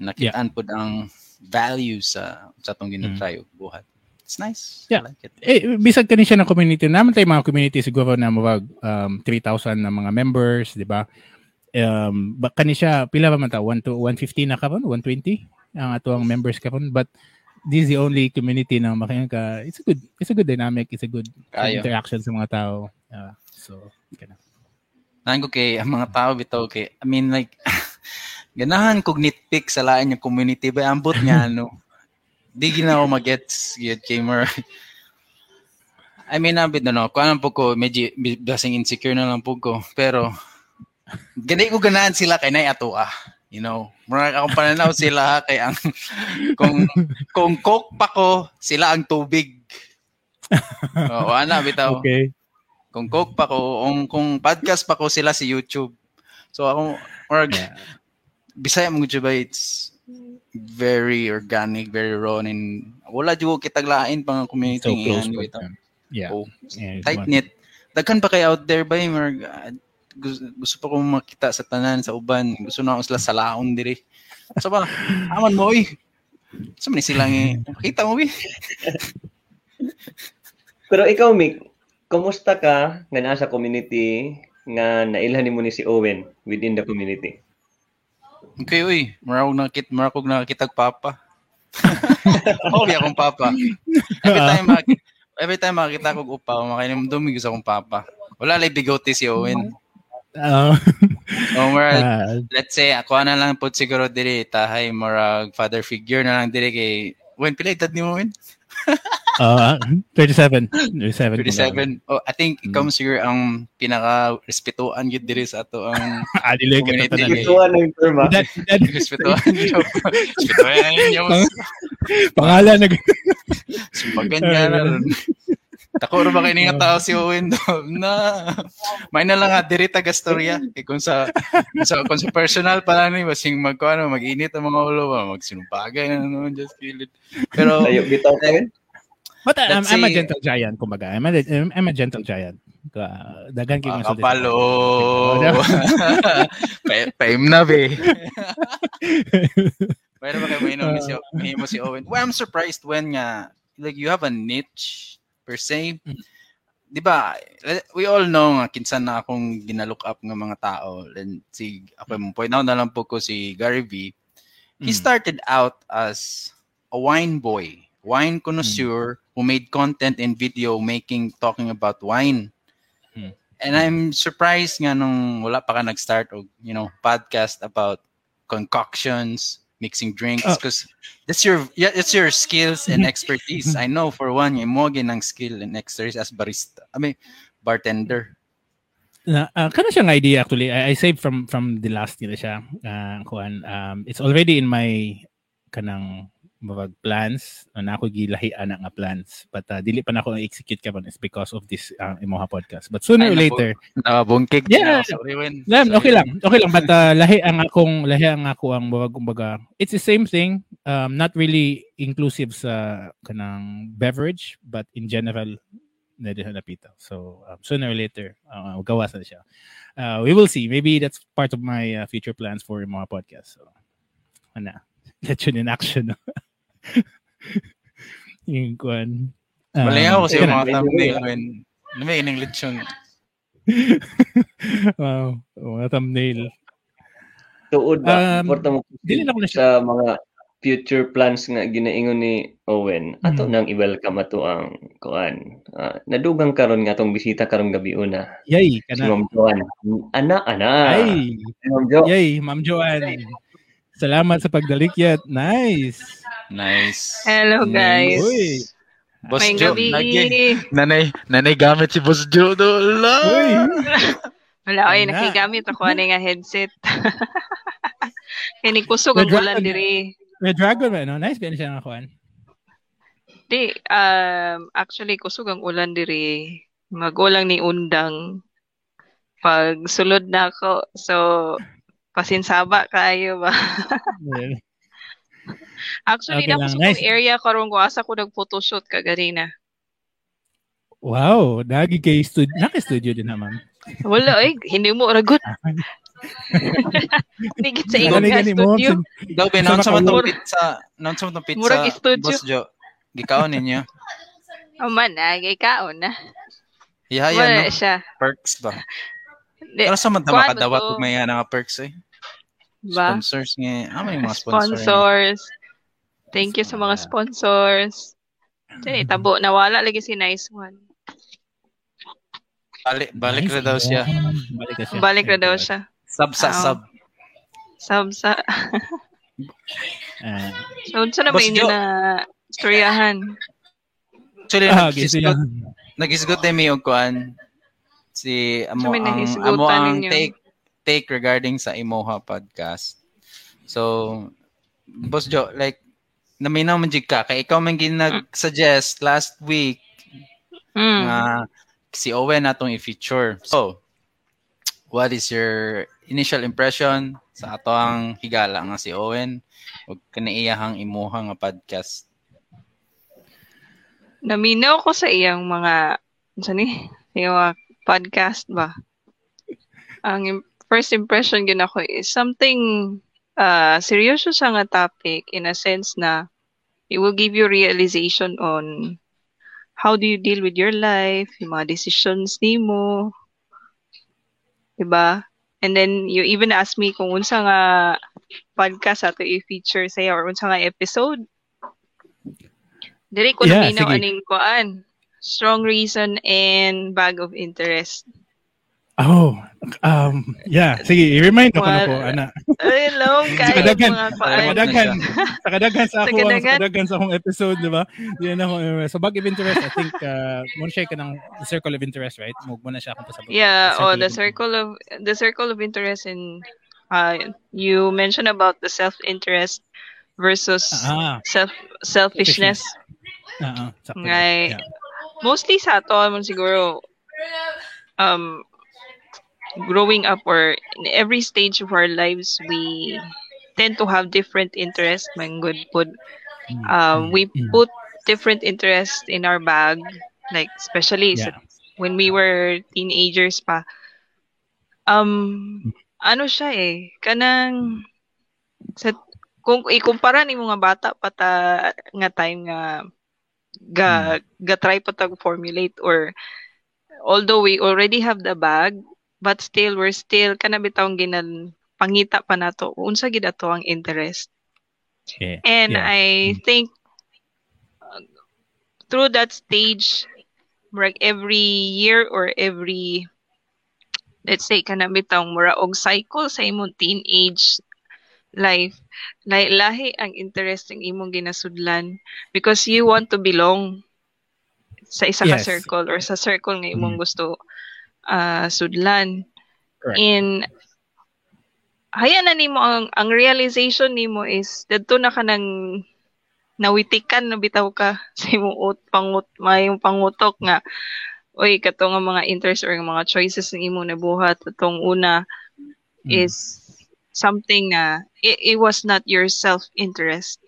Nakitaan pud ang value sa sa atong ginatry og buhat. It's nice. Yeah. I like it. eh bisag kani siya ng community. Naman tayo mga community siguro na mawag um 3,000 na mga members di ba? Um ba kani siya pila ba man ta? 1 to 150 na karon 120 ang ato ang members karon but this is the only community na makayan ka. It's a good it's a good dynamic. It's a good Kayo. interaction sa mga tao. Ah, so kana Naan ko kay ang mga tao bitaw kay I mean like ganahan kog nitpick sa lain yung community ba? Ambot nga ano. Di gina ako magets yet kay more. I mean abit na no, kuan po ko medyo basing insecure na lang po ko pero ganay ko ganahan sila kay nay ato ah. You know, mura akong pananaw sila kay ang kung kung coke pa ko, sila ang tubig. Oo, ana bitaw okay kung coke pa ko, kung, kung podcast pa ko sila si YouTube. So ako, or Yeah. Bisaya mo ba it's very organic, very raw, and wala jud ko kitaglain pang community so close bitaw. um, yeah, Oh, yeah tight knit. Daghan pa kay out there ba yung mga- ah, gusto, gusto pa kong makita sa tanan sa uban. Gusto na ako sila sa laon diri. Sa ba? Aman mo oy. Sa man sila nga makita mo bi. Pero ikaw, Mick, kumusta ka nga naa sa community nga nailhan nimo ni si Owen within the community? Okay, uy. Marakog nakit, marakog nakakitag papa. okay akong papa. Every time mak- every time makita ko upa, makainom dumi sa akong papa. Wala lay bigote si Owen. Ah, O murag, ah, let's say ako na lang pud siguro diri tahay murag father figure na lang diri kay Owen pila edad ni mo Owen? Ah, 37 37 37. Oh, I think ikaw mo siguro ang pinaka respetuan gyud diri sa ato ang ah dili ka Community. tanan. Ito ano yung term ah. That, that, respetuan. Respetuan niyo. pangalan nag Sumpagan nga na ron. Tako ro ba kay nga tao si Owen do? Na. May na lang diri taga storya. Kay kung sa kung sa, kung sa personal pa lang ni basing magkuano mag-init ang mga ulo ba magsinumpagay na naman just kill it. Pero Tayo bitaw ka. But uh, I'm, Let's I'm a say- gentle giant, kumbaga. I'm a, I'm a gentle giant. Ka, dagan kayo Ah, kapalo. Pa- Paim na be. Pero ba kayo mainom ni si mahimo si Owen? Well, I'm surprised when nga like you have a niche per se. Di ba? We all know nga kinsan na akong ginalook up ng mga tao. And si ako mo point out na lang po ko si Gary V. He Mm. started out as a wine boy, wine connoisseur who made content and video making talking about wine. Mm. And I'm surprised nga nung wala pa ka nag-start og, you know, podcast about concoctions, mixing drinks Oh. because that's your yeah, it's your skills and expertise. I know for one, yung mo ng skill and expertise as barista. I mean, bartender. na uh, kana siyang idea actually I, I saved from from the last nila siya uh, kuan um it's already in my kanang mabag plans na ako gilahian na nga plans but uh, dili pa na ako execute ka man is because of this uh, Imoha podcast but sooner Ay, or later Nakabungkig. Yeah. Sorry, Wen. Lam, Sorry. okay lang. Okay lang. But uh, lahi ang akong, lahi ang ako ang mga kumbaga. It's the same thing. Um, not really inclusive sa kanang beverage, but in general, na din napita. So, um, sooner or later, uh, gawas na siya. Uh, we will see. Maybe that's part of my uh, future plans for mga podcast. So, ano, let yun in action. Yung kwan. Um, Malingaw kasi ayun yung mga thumbnail. Ano may ining lechon? wow. Mga thumbnail. Tuod ba? Um, Porta mo dili na ko na siya- sa mga future plans nga ginaingon ni Owen. Ato Mm. nang i-welcome ato ang kuan. Ah, nadugang karon nga tong bisita karong gabi una. Yay, Si kana. Ma'am Joan. Ana ana. Ay, Si Ma'am Jo. Yay, Ma'am Joanne. Salamat sa pagdalikyat. Nice. Nice. Hello guys. Uy. Boss May Jo, gabi. lagi. Nanay, nanay gamit si Boss Jo do. La. Uy. Wala, Wala. nakigamit ako ani nga headset. Kini kusog ang ulan diri. May dragon ba, no? Nice ba siya nga kuhan? Di, um, actually, kusog ang ulan diri. Magulang ni undang. Pag sulod na ako, so, pasinsaba kayo ba? Actually, Okay na kusog nice. area karon ko asa ko nag photoshoot ka ganina. Wow, nagi kay studio, naka-studio din na, ma'am. Wala ay, hindi mo ragot. Sa ingon Nagani nga gani mo, studio. Daw Sa binaon sa matong pizza. Naon sa matong pizza. Murag studio. Boss Jo. Gikaon ninyo. Oh man, nagay kaon na. Ihaya Wala no. siya. Perks ba? Pero sa man makadawat to. og may nga perks eh. ba? Sponsors nga. Ah, may mga sponsor. Sponsors. Thank you sa mga sponsors. Sige, tabo, nawala lagi si Nice One. Balik, balik Nice, na daw siya. Balik na siya. Balik na daw siya. Sub sa Ah, sub. Sab sa... So, saan na ba inyo na storyahan? Actually, ah, nagisgot, nagisgot na mi og kuan. Si amo So, ang amo ang take take regarding sa Imoha podcast. So, Boss Jo, like naminaw man jud ka kay ikaw man ginag-suggest last week Hmm. nga si Owen atong i-feature. So, what is your initial impression sa ato ang higala nga si Owen ug kaniiyahang imuha nga podcast? Naminaw ko sa iyang mga, saan ni? Yung podcast ba? Ang first impression gina ko is something uh, seryoso siya nga topic in a sense na it will give you realization on how do you deal with your life, yung mga decisions nimo, diba? And then you even ask me kung unsa nga podcast ato i-feature saya or unsa nga episode. Dili ko Yeah, naminaw aning kuan. Strong reason and bag of interest. Oh, um, yeah. Sige, i-remind ako na ko, ana. Ay, long kayo kadaghan. mga Sa kadaghan, sa kadaghan sa Sa ako, sa kadaghan? kadaghan sa akong episode, di ba? Yan ako. uh, So, bag of interest, I think, uh, muna siya ka ng circle of interest, right? Mug muna siya akong pasabot. Yeah, oh, the of- circle of the circle of interest in uh you mentioned about the self-interest versus Ah, self selfishness. ah, ah, sakto. Ngay. Yeah. Mostly sa ato siguro um growing up or in every stage of our lives we tend to have different interests man good pud Mm, um, mm, we mm. put different interests in our bag like especially Yeah. when we were teenagers pa um ano siya eh kanang sa kung ikumpara ni mga bata pa ta nga time nga ga ga try pa tag formulate or although we already have the bag but still we're still kana bitawng ginan pangita pa nato unsa gid ato ang interest Yeah. and Yeah. I Mm. think uh, through that stage, like every year or every, let's say, kanang bitang mura og cycle sa imong teenage life, like lahi ang interest ng imong ginasudlan because you want to belong sa isa ka circle or sa circle nga imong Mm. gusto ah, sudlan. Correct. In haya na nimo ang ang realization nimo is didto na ka nang nawitikan na bitaw ka sa imong ut pangut mayong pangutok nga oy kato nga mga interest or mga choices ng imo nabuhat atong una Mm. is something na it, it was not your self interest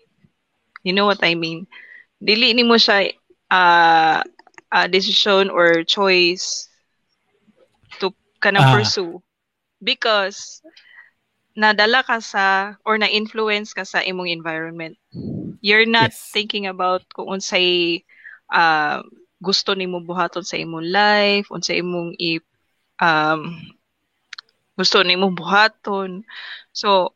you know what i mean dili nimo siya uh, a decision or choice to kanang Ah. pursue because nadala ka sa or na-influence ka sa imong environment. You're not Yes. thinking about kung unsay uh, gusto nimo buhaton sa imong life, unsay imong i um, gusto nimo buhaton. So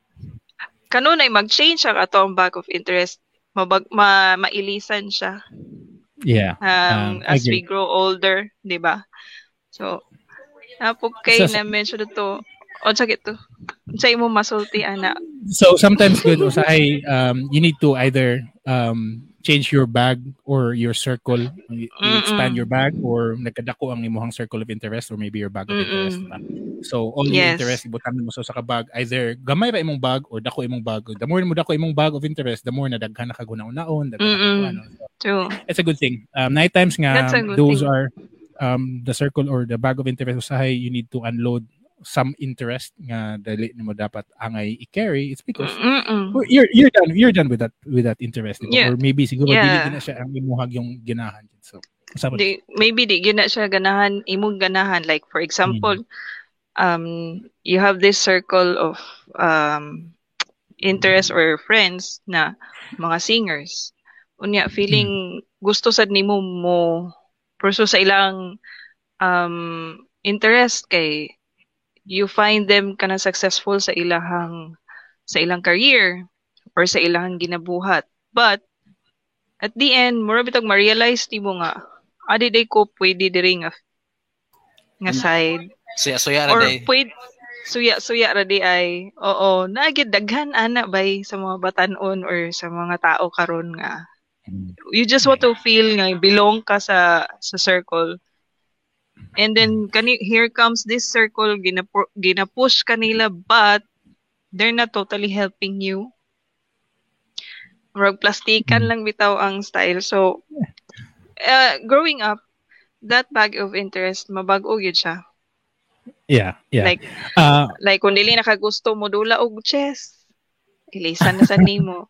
kanunay mag-change ang atong bag of interest mabag ma, mailisan siya Yeah. um, Um, as we grow older, di ba? So, napo kay So- na mention to, o sakit to, sa imo masulti ana. So sometimes good usahay um you need to either um change your bag or your circle you, expand your bag or nagkadako ang imuhang circle of interest or maybe your bag of interest Mm-mm. diba? so all your Yes. interest ibutang mo sa sa ka bag either gamay ra imong bag or dako imong bag the more mo dako imong bag of interest the more na daghan na kagunaon daghan na Mm-mm. kag- ano. So, True. it's a good thing um night times nga those thing. are um the circle or the bag of interest usahay you need to unload some interest nga dali nimo dapat angay i-carry it's because Mm-mm. Well, you're you're done you're done with that with that interest? Yeah. or maybe siguro Yeah. dili gina siya ang imuhag yung ginahan so Di, maybe di gyud na siya ganahan, imong ganahan. Like, for example, um, you have this circle of um, interest or friends na mga singers. Unya, feeling gusto sad nimo mo pursue sa ilang um, interest kay you find them kana successful sa ilahang sa ilang career or sa ilang ginabuhat. But at the end, mura bitag ma-realize nimo nga adi day ko pwede diri nga nga side Siya suya ra or day. pwede suya suya ra di ay oo nagid daghan ana bay sa mga batanon or sa mga tao karon nga you just want to feel nga belong ka sa sa circle. And then kani here comes this circle ginapu- ginapush kanila but they're not totally helping you. Murag plastikan Mm. lang bitaw ang style. So uh, growing up that bag of interest mabago gyud siya. Yeah yeah. Like uh like kung dili nakagusto mo dula og chess. Ilisan na sa nimo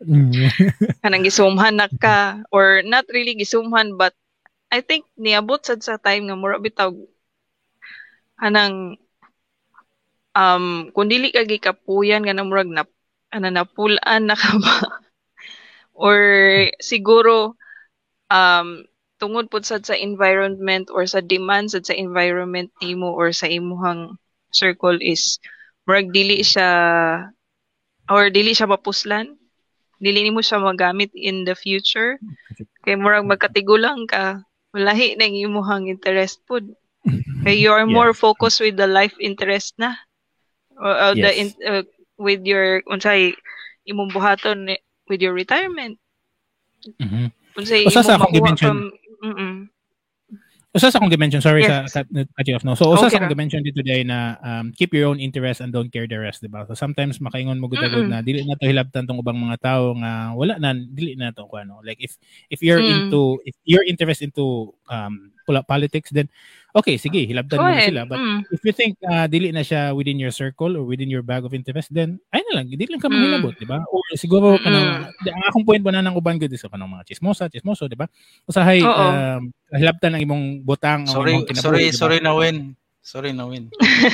kanang gisumhan na ka or not really gisumhan but I think niabot sad sa time nga mura bitaw. Anang um kung dili ka gikapuyan nga murag na ana napulan na ka ba? Or siguro um tungod pud sad sa environment or sa demand sad sa environment nimo or sa imuhang circle is murag dili siya or dili siya mapuslan dili nimo siya magamit in the future? Kay murag magkatigulang ka walahi na ang imuhang interest pud kay you are more focused with the life interest na. Or uh, the Yes. in, uh, with your unsay imong buhaton with your retirement. Mhm. unsay Usa sa imong akong from mm Usa sa akong dimension, sorry Yes. sa cut, cut you off no. So usa Okay sa akong dimension dito today na um, keep your own interest and don't care the rest, diba? So sometimes makaingon mo gud Mm-mm. na dili na to hilabtan tong ubang mga tao nga wala na dili na to kuno. Like if if you're Mm. into if you're interest into um politics then okay, sige, hilabtan mo sila but mm. if you think uh, dili na siya within your circle or within your bag of interest then ay na lang dili lang ka Mm. manghilabot di ba or siguro Mm-mm. kanang di- ang akong point ba na ng uban gud is kanang mga chismosa chismoso di ba usahay um, hilabtan ang imong butang ang Sorry, imong kinabuhi, sorry, di ba? sorry na win. Sorry na win.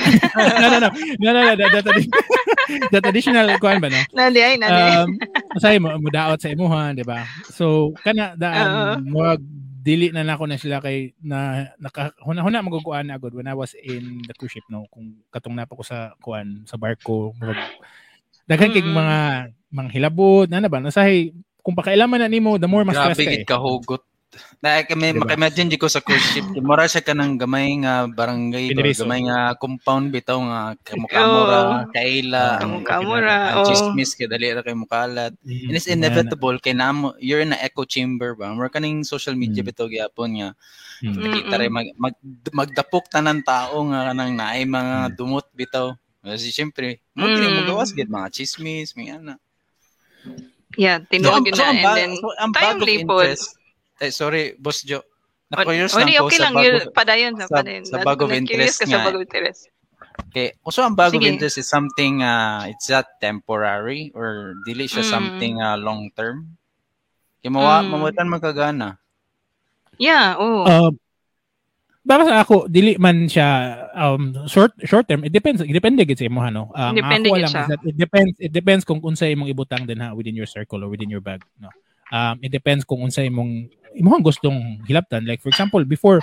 no no no no no, no the, tradi- the traditional kuan ba no nadi ay nadi ay. um usahay mo mudaot sa imuha di ba so kana da um, murag dili na nako na sila kay na naka huna huna maguguan na agad when I was in the cruise ship no kung katong napa ko sa kuan sa barko murag daghan kay Mm-mm. mga mga hilabot na na ba nasahay kung pakailaman na nimo the more mas stress Grabe ka gid eh. Na kami Diba? maka-imagine di ko sa cruise ship. Mura siya ka ng gamay nga barangay? Piniriso. gamay nga compound bitaw nga kamukamura, kaila, ang- Kamukamura, oo. chismis kay dali ra kay mukalat. Mm, And it's inevitable kay namo you're in a echo chamber ba. Mura kaning social media Mm. bitaw gyapon nga Mm. nakita rin mag, mag, magdapok tanan tao nga kanang naay mga dumot bitaw Kasi siyempre, mo kini Mm. mo gawas gid mga chismis, mga ana. Yeah, So, tinuod ang, yun so, na. And then, so, ang timely po. Eh, sorry, Boss Joe. Na-curious o, lang di, ko okay sa lang bag yun. Padayon sa, sa- padayon. sa bag of Na- interest ka sa nga. bag of interest. okay. So, ang bag of Sige. interest is something, uh, it's that temporary or dili siya Mm. something uh, long term? Kaya mawa, Mm. mawatan magkagana. Yeah, oo. Uh, para sa ako dili man siya um short short term it depends it depende gid sa imo no ang Depende ako lang siya. is that it depends it depends kung unsa imong ibutang din ha within your circle or within your bag no um it depends kung unsa imong imong gustong hilabtan like for example before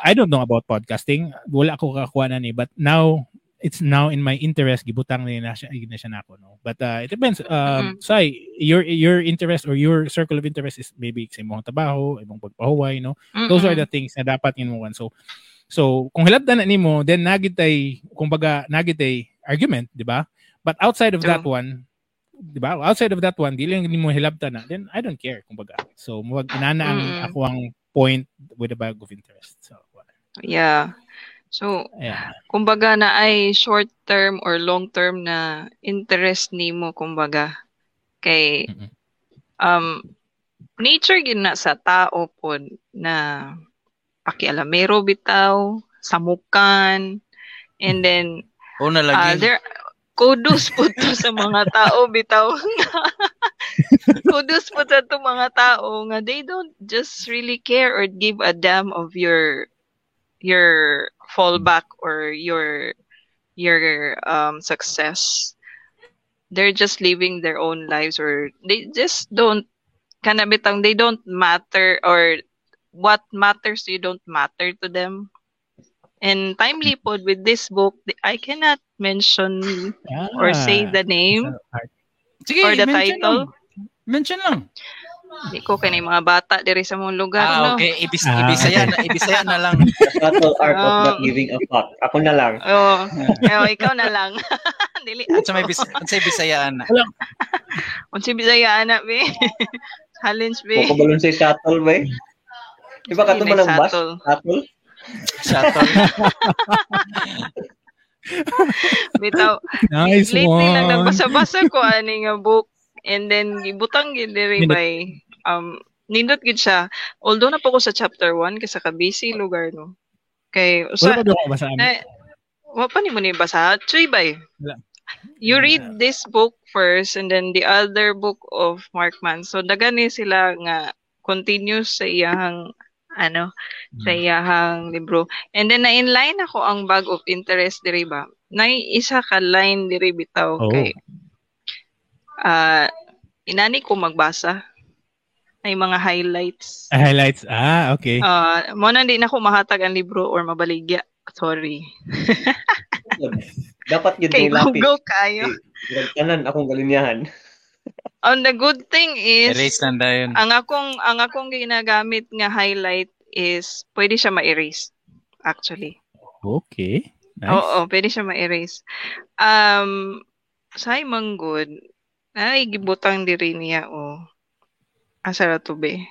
I don't know about podcasting wala ako kakuha na ni but now it's now in my interest gibutang ni na siya na siya nako no but uh, it depends um Mhm. say your your interest or your circle of interest is maybe sa imong trabaho imong pagpahuway no those are Mm-mm. the things na dapat inuwan. So, so kung hilabdan na nimo, then nagitay, kumbaga, nagitay argument, di ba? But outside of True. that one, di ba? Outside of that one, dili lang nimo hilabdan na, then I don't care, kumbaga. So, muwag inana ang Mm-mm. ako ang point with a bag of interest. So, wala. Yeah. So, yeah. kumbaga na ay short term or long term na interest nimo kumbaga kay um nature gid na sa tao pod na pakialamero bitaw samukan and then Una uh, lagi. there kudos po to sa mga tao bitaw kudos po sa to mga tao nga they don't just really care or give a damn of your your fallback or your your um success. They're just living their own lives or they just don't kana bitang they don't matter or what matters you don't matter to them and timely pod with this book I cannot mention or say Ah, the name Sige, or the mention title Lang. Mention lang. di ko kay mga bata diri sa mong lugar Ah, no okay. Ibis, Ah, ibisaya, na, ibisaya na lang. The subtle art of not Um, giving a fuck. Ako na lang. oh, oh ikaw na lang dili Unsa may bis, unsa bisayaan na. unsi bisaya ana be challenge be Kung balon sa shuttle ba eh? Di ba kato man ang bus? shuttle. Shuttle? Bitaw Nice lately lang one. nagbasa-basa ko ani nga book and then gibutang gid diri by um nindot gid siya although na po ko sa chapter 1 kasi ka busy lugar no kay Wala usa pa doon ako basaan. na wa pa ni mo ni basa chuy bay Wala. you read this book first and then the other book of Mark Mann so dagani sila nga continuous sa iyang ano sa iyahang libro and then na inline ako ang bag of interest diri ba na isa ka line diri bitaw Oh. kay ah inani ko magbasa may mga highlights Ah, highlights. Ah, okay. Ah, mo na di na ko mahatag ang libro or mabaligya sorry Dapat yun kay kay lapis. go kayo Kanan akong galinyahan. On the good thing is Erase lang dayon. ang akong ang akong ginagamit nga highlight is pwede siya ma-erase actually. Okay. Nice. Oo, pwede siya ma-erase. Um say manggod ay gibutang diri niya o asa ra to be.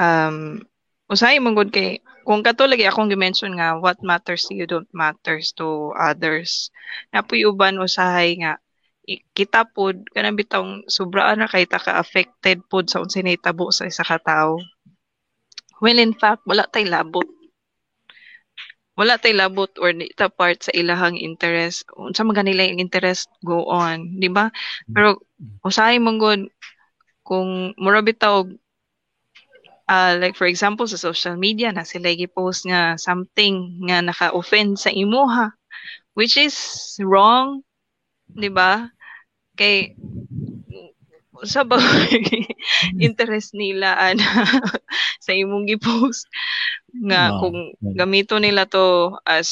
Um usay manggod kay kung kato lagi akong gi-mention nga what matters to you don't matters to others. Napuy uban usahay nga kita pod kanang bitong sobraan na kay ta ka affected pod sa unsay nahitabo sa isa ka tawo. Well in fact wala tay labot. Wala tay labot or di ta part sa ilahang interest. Unsa man ganila yung interest go on, di ba? Pero usahay man gud kung mura bitaw ah like for example sa social media na sila gi-post nga something nga naka-offend sa imuha which is wrong, di ba? Kay sa interest nila ana sa imong gi-post nga No. kung gamito nila to as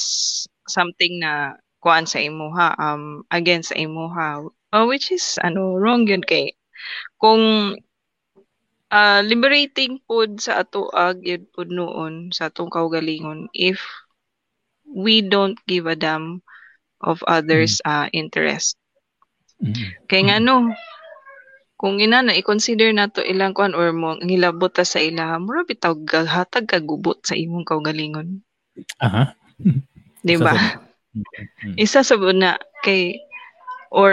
something na kuan sa imuha um against sa imuha uh, which is ano wrong yun kay kung ah, liberating pod sa ato ag yun pod noon sa atong kaugalingon if we don't give a damn of others ah, interest Mhm. kay nga no, kung ina na i-consider nato ilang kuan or mo ang hilabot ta sa ila, mura bitaw hatag kagubot sa imong kaugalingon, Aha. di ba? Sa- Mm. Isa sa una kay or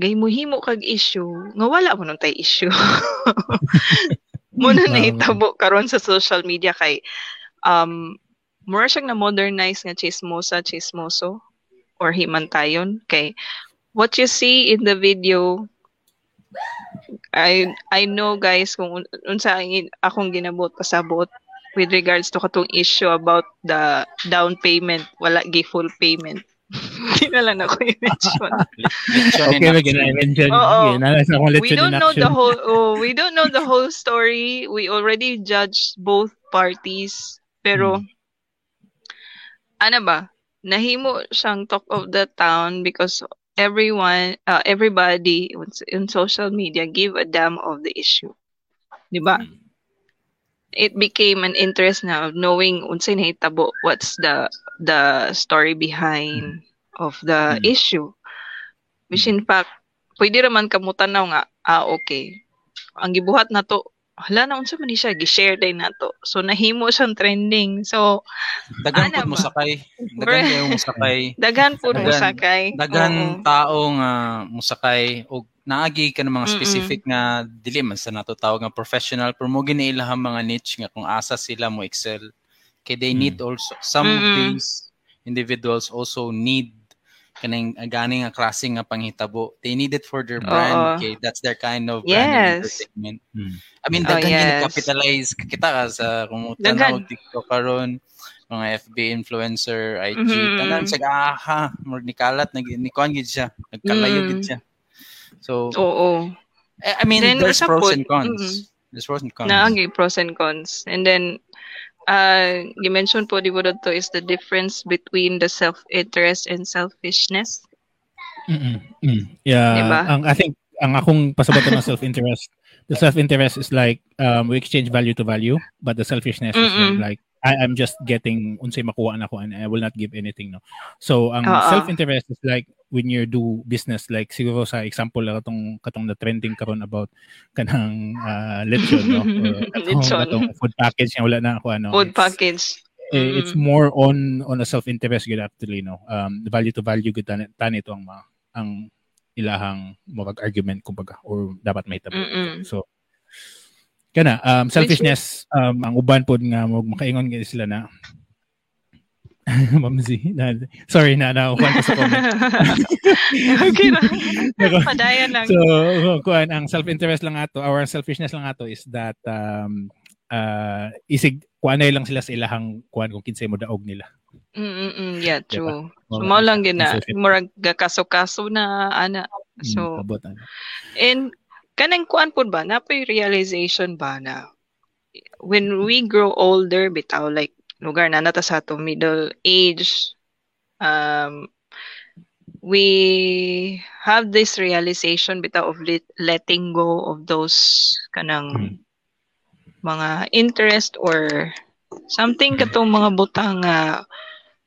gay mo himo kag issue nga wala mo tay issue. Muna na hitabo karon sa social media kay um mura siyang na modernize nga chismosa chismoso or himantayon kay what you see in the video I I know guys kung un- unsa ang akong ginabot pasabot with regards to katong issue about the down payment wala gi full payment Hindi na lang ako i-mention. Okay, action. maging na-mention. Oo. We don't know the whole oh, we don't know the whole story. We already judged both parties. Pero ano ba? Nahimo siyang talk of the town because everyone uh, everybody on social media give a damn of the issue. 'Di ba? It became an interest now knowing unsay nahitabo, what's the the story behind of the Mm. issue. Which in fact, pwede raman kamutan na nga, ah, okay. Ang gibuhat na to, hala na unsa man siya, gi-share day na to. So, nahimo siyang trending. So, Daghan pud mo sakay. Daghan kayo mo sakay. daghan po mo sakay. Daghan tao nga musakay og naagi ka ng mga Mm-mm. specific nga dili man sa nato tawag nga professional pero mo gini ilahang mga niche nga kung asa sila mo excel kay they Mm. need also some of Mm-mm. these individuals also need kanang gani nga klase nga panghitabo they need it for their brand Oo. kay that's their kind of brand and Yes. entertainment Mm. I mean Oh, daghan yes. capitalize kita ka sa kung tanaw TikTok karon mga FB influencer, IG, Mhm. tanan sa aha, murag ni kalat nag ni gid siya, nagkalayo Mm. gid siya. So, Oo. I I mean, Then, there's pros and cons. mm. There's pros and cons. Naagi pros and cons. And then, uh, you mentioned po, di to is the difference between the self-interest and selfishness. Mm-mm. Mm. Yeah, Diba? ang I think ang akong pasabot ng self-interest, the self-interest is like um, we exchange value to value, but the selfishness is Mm-mm. like I, I'm just getting unsay makuha na ko and I will not give anything no. So ang Oo. self-interest is like when you do business like siguro sa example lang katong katong na trending karon about kanang uh, lechon no or katong, Lechon. katong food package nga wala na ako ano. Food package. eh, it's Mm. more on on a self-interest good actually no um the value to value good tani, tani ito ang ma, ang ilahang murag argument kumbaga or dapat may tabo Mm-mm. so kana um selfishness um ang uban pod nga mo makaingon gid sila na Mamzi, na, sorry na na kuan ko sa comment. okay na. Pero- Padaya lang. So, kuan ang self-interest lang ato, our selfishness lang ato is that um uh isig kuanay lang sila sa ilahang kuan kung kinsay mo daog nila. Mm-mm, yeah, true. So, Mga- mao lang gid na. Selfish. Murag gakaso-kaso na, ana. So, Mm, abot, ano. And kanang kuan pod ba napay realization ba na when we grow older bitaw like lugar na nata sa ato middle age um we have this realization bitaw of let, letting go of those kanang Mm. mga interest or something katong mga butang nga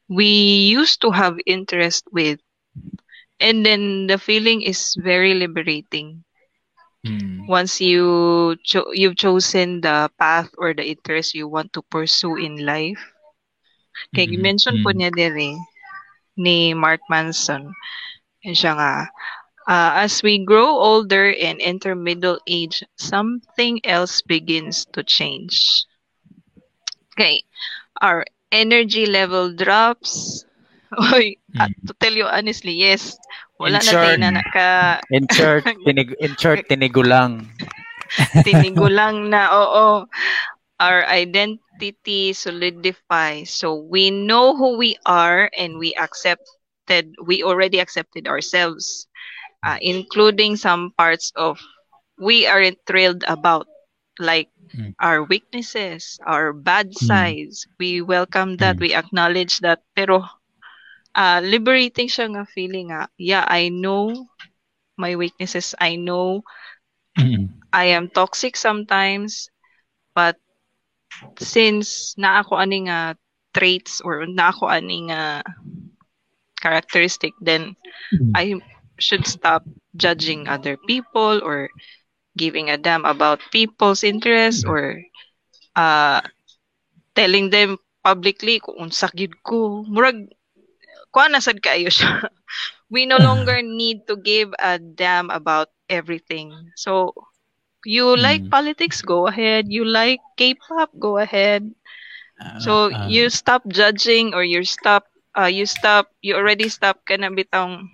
we used to have interest with and then the feeling is very liberating Mm. once you cho- you've chosen the path or the interest you want to pursue in life. Kaya Mhm. mention po Mm. niya dire ni Mark Manson. Yan siya nga, uh, as we grow older and enter middle age, something else begins to change. Okay, our energy level drops. Oy, ah, to tell you honestly, yes. Wala In na short. na naka In short, tinig in short tinigulang. tinigulang na, oo. Our identity solidifies. So we know who we are and we accepted, we already accepted ourselves, uh, including some parts of we aren't thrilled about, like Mm. our weaknesses, our bad Mm. sides. We welcome that, Mm. we acknowledge that. Pero uh, liberating siya nga feeling nga, yeah, I know my weaknesses. I know Mm. I am toxic sometimes, but since na ako ani nga traits or na ako ani nga characteristic, then Mm. I should stop judging other people or giving a damn about people's interests or uh, telling them publicly kung unsa gyud ko. Murag kuha na sad kayo siya. We no longer need to give a damn about everything. So, you like Mm. politics, go ahead. You like K-pop, go ahead. Ah, So ah, you stop judging or you stop uh you stop you already stop ka na bitong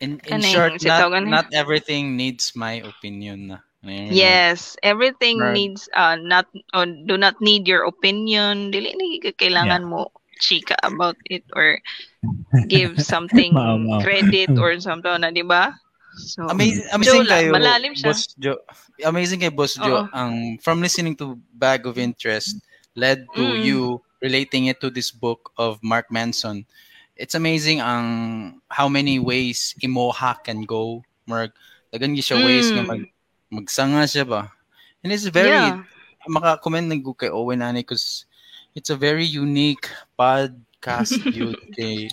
In, in short, not, not everything needs my opinion na. Ano yun, like, yes everything Right. needs uh not or do not need your opinion dili kailangan mo chika about it or give something Mao, mao. credit or something na di ba so Amazing, amazing Joe kayo, malalim siya. Boss Joe. Amazing kay Boss Joe. Oo. Ang from listening to Bag of Interest led to Mm. you relating it to this book of Mark Manson. It's amazing ang how many ways imoha can go. Mark, dagan gyud siya ways nga Mm. mag magsanga siya ba. And it's very yeah maka-comment na ko kay Owen ani because it's a very unique podcast dude kay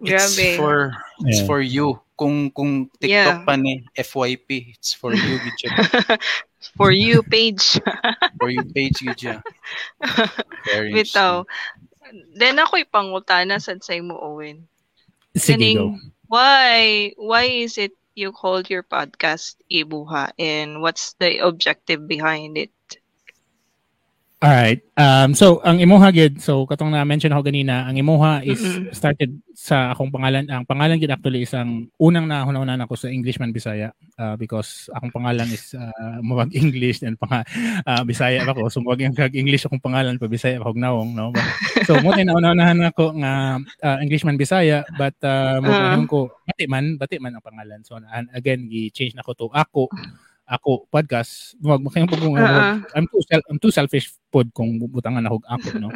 it's grabe for it's Yeah. for you kung kung TikTok Yeah. pa ni FYP it's for you gid siya. for you page for you page gid siya. Very bitaw oh. then ako ipangutana sad sa imo Owen Sige, go. Kaning, why why is it you called your podcast Ibuha and what's the objective behind it? Alright. Um, so, ang Imoha gid, so katong na-mention ako ganina, ang Imoha is started sa akong pangalan. Ang pangalan gid actually is ang unang nahunahunan ako sa Englishman Bisaya uh, because akong pangalan is uh, mawag English and pang uh, Bisaya ako. So, mawag yung kag English akong pangalan pa Bisaya ako nawong, no? But, so, mo naunahan ako nga uh, Englishman Bisaya but uh, mo Ah. ko bati man, bati man ang pangalan. So, and again, gi-change na ko to ako ako podcast wag makayong pag Ah. I'm too self, I'm too selfish pod kung butangan ako ako no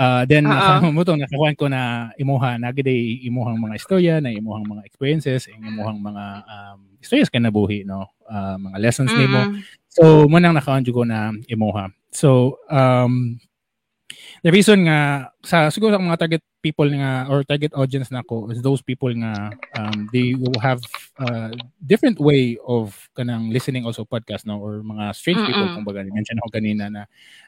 uh, then Ah, ah. uh, nakakuan ko na imuha nagiday imuhang mga istorya na imuhang mga experiences ang imuhang mga um, istorya sa kinabuhi no uh, mga lessons nimo Mm-mm. So, mo nang nakaon ko na imuha. So, um, the reason nga, sa siguro sa mga target people nga, or target audience na ko, is those people nga, um, they will have uh, different way of kanang listening also podcast, no? Or mga strange people, Mm-mm. kumbaga, mention ako kanina na,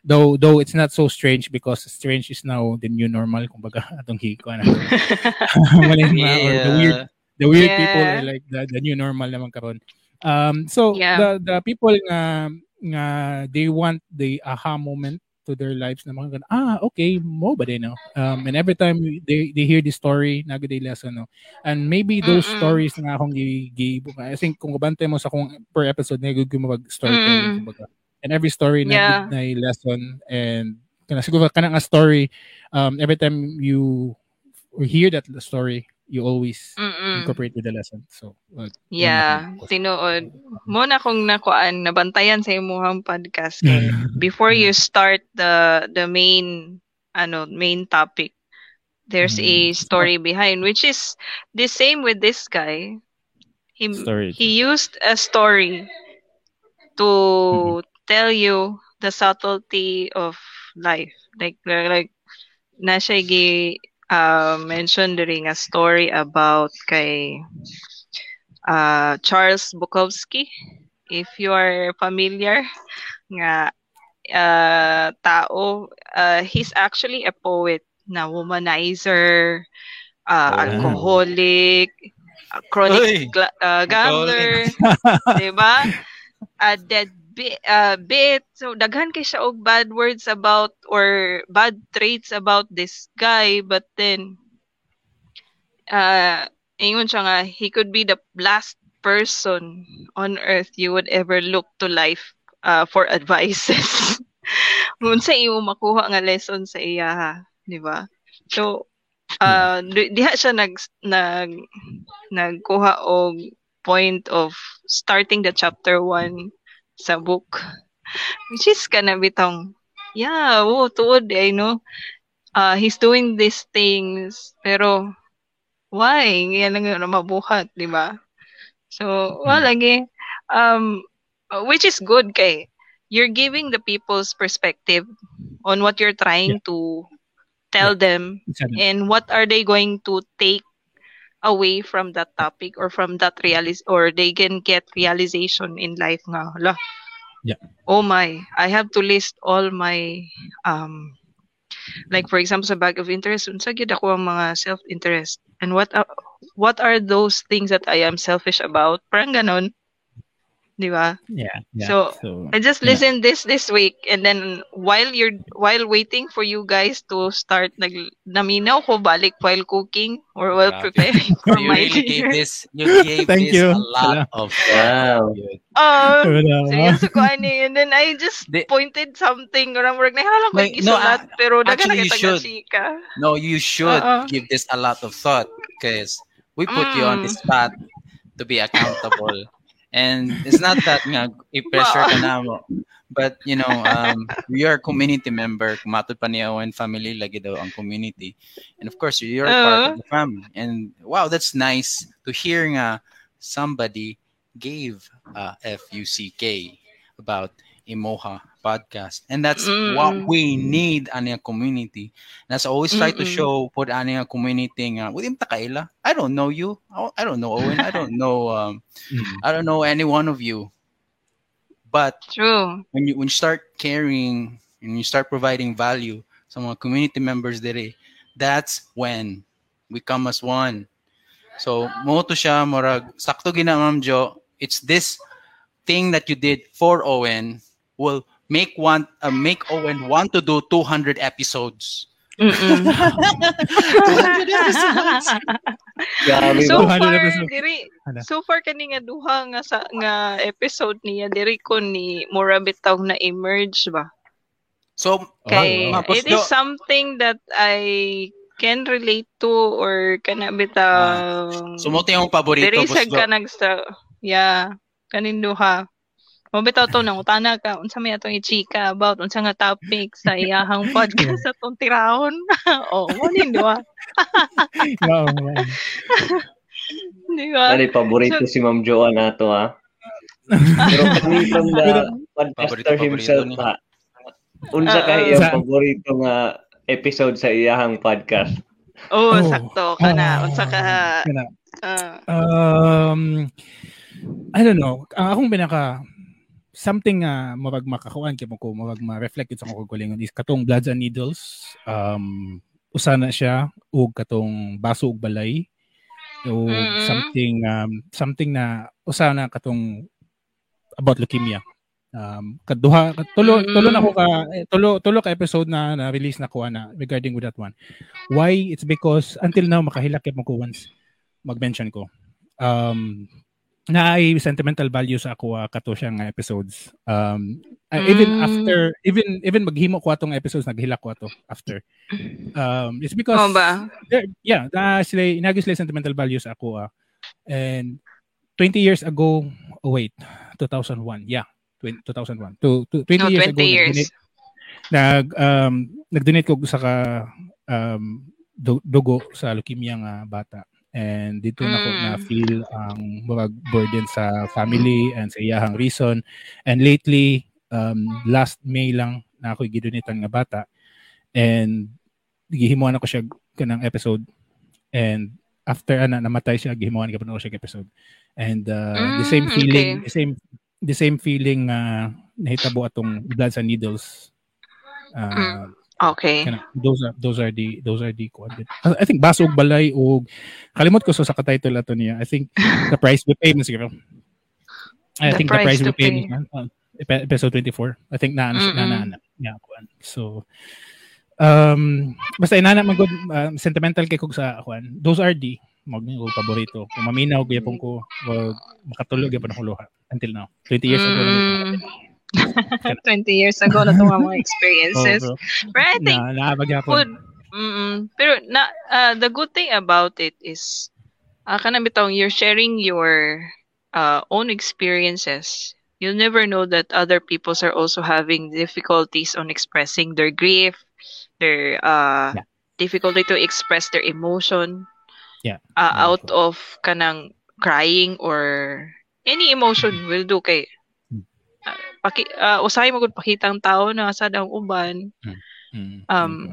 though, though it's not so strange because strange is now the new normal, kumbaga, atong hiko na. Mga, or the weird the weird Yeah. people are like the, the new normal naman karon. Um so Yeah. the the people nga nga they want the aha moment to their lives na mga ah okay mo ba din no um and every time they they hear the story nagad lesson no and maybe those Mm-mm. stories nga akong gi I think kung kabante mo sa kung per episode na gud mag storytelling Mm-mm. kumbaga and every story na Yeah. na lesson and kana siguro kana nga story um every time you hear that story you always Mm-mm. incorporate with the lesson. So, uh, Yeah, tinuod. Mo na kong nakuan, nabantayan sa imuhang podcast kay before you start the the main ano main topic there's a Mm. story behind which is the same with this guy he Story. he used a story to tell you the subtlety of life like like na siya gi uh, mention during a story about kay uh, Charles Bukowski if you are familiar nga uh, tao uh, he's actually a poet na womanizer uh, Oh. alcoholic uh, chronic gla- uh, gambler di ba? A deadbeat uh, bit. So daghan kay siya og bad words about or bad traits about this guy but then uh ingon siya nga he could be the last person on earth you would ever look to life uh, for advices. Unsa imo makuha nga lesson sa iya ha? Di ba? So uh, di- diha siya nag nag nagkuha og point of starting the chapter 1 sa book. Which is kana bitong yeah oh tuod I know. Uh, he's doing these things pero why? Yan lang na mabuhat di ba? So wala lagi um which is good kay you're giving the people's perspective on what you're trying to tell them Exactly. and what are they going to take away from that topic or from that realis or they can get realization in life nga hala Yeah. oh my i have to list all my um like for example sa bag of interest unsa gyud ako ang mga self-interest? And what are, what are those things that I am selfish about? Parang ganon di ba Yeah. yeah. So, so I just Yeah. listened this this week and then while you're while waiting for you guys to start nag naminaw ko balik while cooking or while Grabe. preparing for you my really gave dinner. this you gave Thank this you. a lot of Wow. Yun. Oh, Wala. seryoso ko ano yun. And then I just Di- pointed something. Orang work na lang ko Like, no, isulat. pero actually, you should. chika. No, you should Uh-uh. give this a lot of thought because we put you on Mm. this path to be accountable. And it's not that nga i-pressure ka na mo. But, you know, um, we are a community member. Kumatod pa ni Owen family, lagi daw ang community. And of course, you're a part of the family. And wow, that's nice to hear nga somebody gave uh, F-U-C-K about Imoha podcast. And that's what Mm-mm. we need ani a community. That's always try to Mm-mm. show put ani a community nga with ta kaila. I don't know you. I I don't know Owen. I don't know um Mm. I don't know any one of you. But True. when you when you start caring and you start providing value sa mga community members dire, that's when we come as one. So, mo to siya murag sakto gina Ma'am Jo. It's this thing that you did for Owen will make one uh, make Owen want to do 200 episodes. 200 episodes. Grabe so 200 far episode. diri so far kani nga duha nga sa nga episode niya diri ko ni mura bitaw na emerge ba So, kay wow. It is something that I can relate to or kana bitaw so mo to yung paborito diri sa gusto. ka nagsta yeah kanin duha Mabitaw to nang utana ka unsa may atong i-chika about unsa nga topic sa iyahang podcast sa tong tirahon. oh, mo nin duha. Wow. Di ba? Ano paborito si Ma'am Joa nato ha. Pero kami from the podcaster himself ha. Unsa Ah, ka ah. iyang Sa- paborito nga episode sa iyahang podcast? Oh, Oh. sakto ka na. Ah, Unsa ka kana. ah, Um, I don't know. Ang akong pinaka something nga mabag makakuan kay mo ko mabag ma-reflect sa akong kagulingon is katong Bloods and Needles. Um, usa na siya ug katong baso ug balay. O Mm-mm. something um, something na usa na katong about leukemia. Um, kaduha tulo tulo na ko ka eh, tulo tulo ka episode na na release na kuha na regarding with that one. Why? It's because until now makahilak mo ko once mag-mention ko. Um, na ay sentimental value sa ako uh, kato siya nga episodes. Um, uh, even Mm. after even even maghimo ko atong episodes naghilak ko ato after. Um, it's because oh ba? yeah, na sila inagis sila sentimental value sa ako ah. And 20 years ago, oh wait, 2001. Yeah, 20, 2001. To, to 20 No, years 20 ago years. nag um nag-donate ko sa ka um du- dugo sa leukemia nga bata. And dito na ko Mm. na feel ang mga burden sa family and sa iyahang reason. And lately, um, last May lang na ako gidonitan nga bata. And gihimuan ako siya kanang episode. And after ana namatay siya, gihimuan ka pa na ako siya episode. And uh, the same Mm, feeling, okay. the same the same feeling uh, nahitabo atong Bloods and Needles. Uh, Okay. Kana, those are those are the those are the din. I think basog balay og kalimot ko so sa ka-title ato niya. I think the price we pay siguro. I The think the price price to we pay, pay. man, uh, epi- episode 24. I think na na na, na, yeah, kuan. So um basta inana man good um, sentimental kay kog sa kuan. Those are the mag ko paborito. Kung maminaw gyapon ko wag makatulog gyapon ako luha until now. 20 years ago. Mm. 20 years ago na itong mga experiences. Oh, bro. But I think na food, mm pero na, uh, the good thing about it is, uh, kanang bitong, you're sharing your uh, own experiences. You'll never know that other peoples are also having difficulties on expressing their grief, their uh, Yeah. difficulty to express their emotion Yeah. uh, out of kanang crying or any emotion will do kay. Uh, paki uh, usahay mo gud pakitang tao na sa daw uban. Mm, um,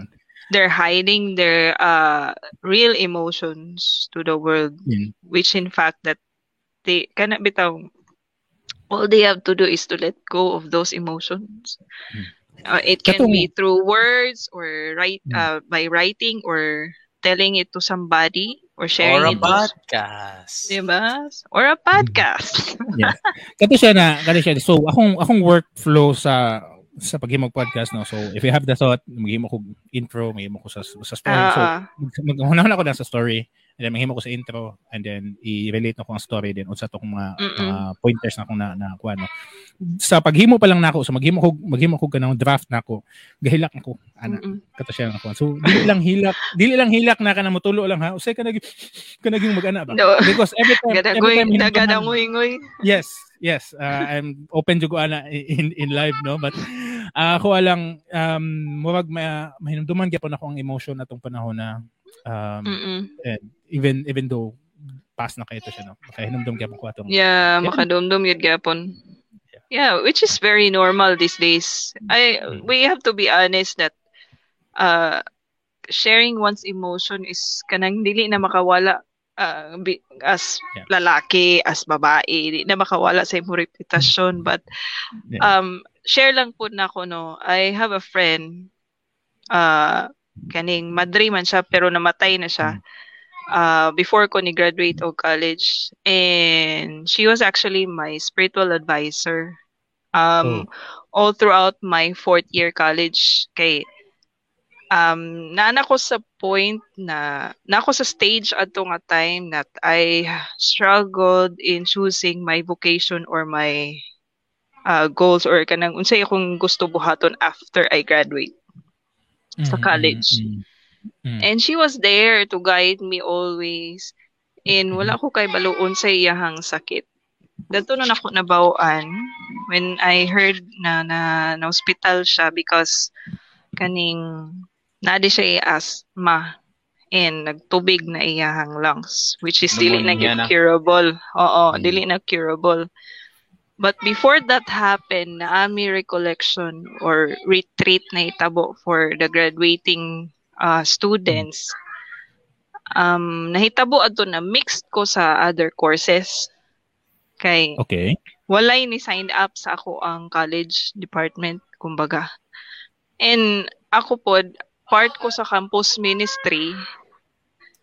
they're hiding their uh real emotions to the world Mm. which in fact that they kana bitaw all they have to do is to let go of those emotions. Uh, it can Katong- be through words or write uh, by writing or telling it to somebody or sharing Or a it podcast. diba? Or a podcast. Kato siya na, kato siya. So, akong, akong workflow sa sa paghimog podcast, no? So, if you have the thought, maghimo ko intro, maghimo ko sa, sa story. so, Ah, mag- maghunahon ako na sa story, and then maghimo ko sa intro, and then i-relate na ko ang story din, unsa to kung mga, Mm-mm. mga pointers na akong na, na kuha, no? Sa paghimo pa lang nako, so maghimo ko, maghimo ko kanang draft nako, gahilak ako, ana, kato siya ako. So, dili lang hilak, dili lang hilak na ka na mutulo lang ha. Usay ka nag ka naging mag-ana ba? No. Because every time, every Gadagoy, nagadangoy-ngoy. Yes, yes. Uh, I'm open jud ko ana in in live no, but uh, ako alang um murag ma mahinumduman gyapon ako ang emotion atong panahon na um Mm-mm. and even even though past na kayo to siya no. Makahinumdum gyapon ko atong Yeah, Yeah. makadumdum yun gapon. Yeah, which is very normal these days. I Mm. we have to be honest that uh sharing one's emotion is kanang dili na makawala uh, as Yeah. lalaki, as babae, di na makawala sa imong reputasyon but Yeah. um share lang po na ako no. I have a friend uh kaning madre man siya pero namatay na siya uh, before ko ni graduate og college. And she was actually my spiritual advisor um all throughout my fourth year college. Kay um naana ko sa point na na ako sa stage ato nga time that I struggled in choosing my vocation or my uh, goals or kanang unsay akong gusto buhaton after I graduate sa Mm, college. mm, mm, mm. And she was there to guide me always. And wala ko kay baluon sa iyahang sakit. Dato na ako nabawaan when I heard na na, na hospital siya because kaning nadi siya asthma and nagtubig na iyahang lungs which is dili na curable. Oo, Mm. dili na curable. But before that happened, naami recollection or retreat na itabo for the graduating uh, students. Um, nahitabo ato na mixed ko sa other courses. Kay Okay. walay ni signed up sa ako ang college department, kumbaga. And ako po, part ko sa campus ministry,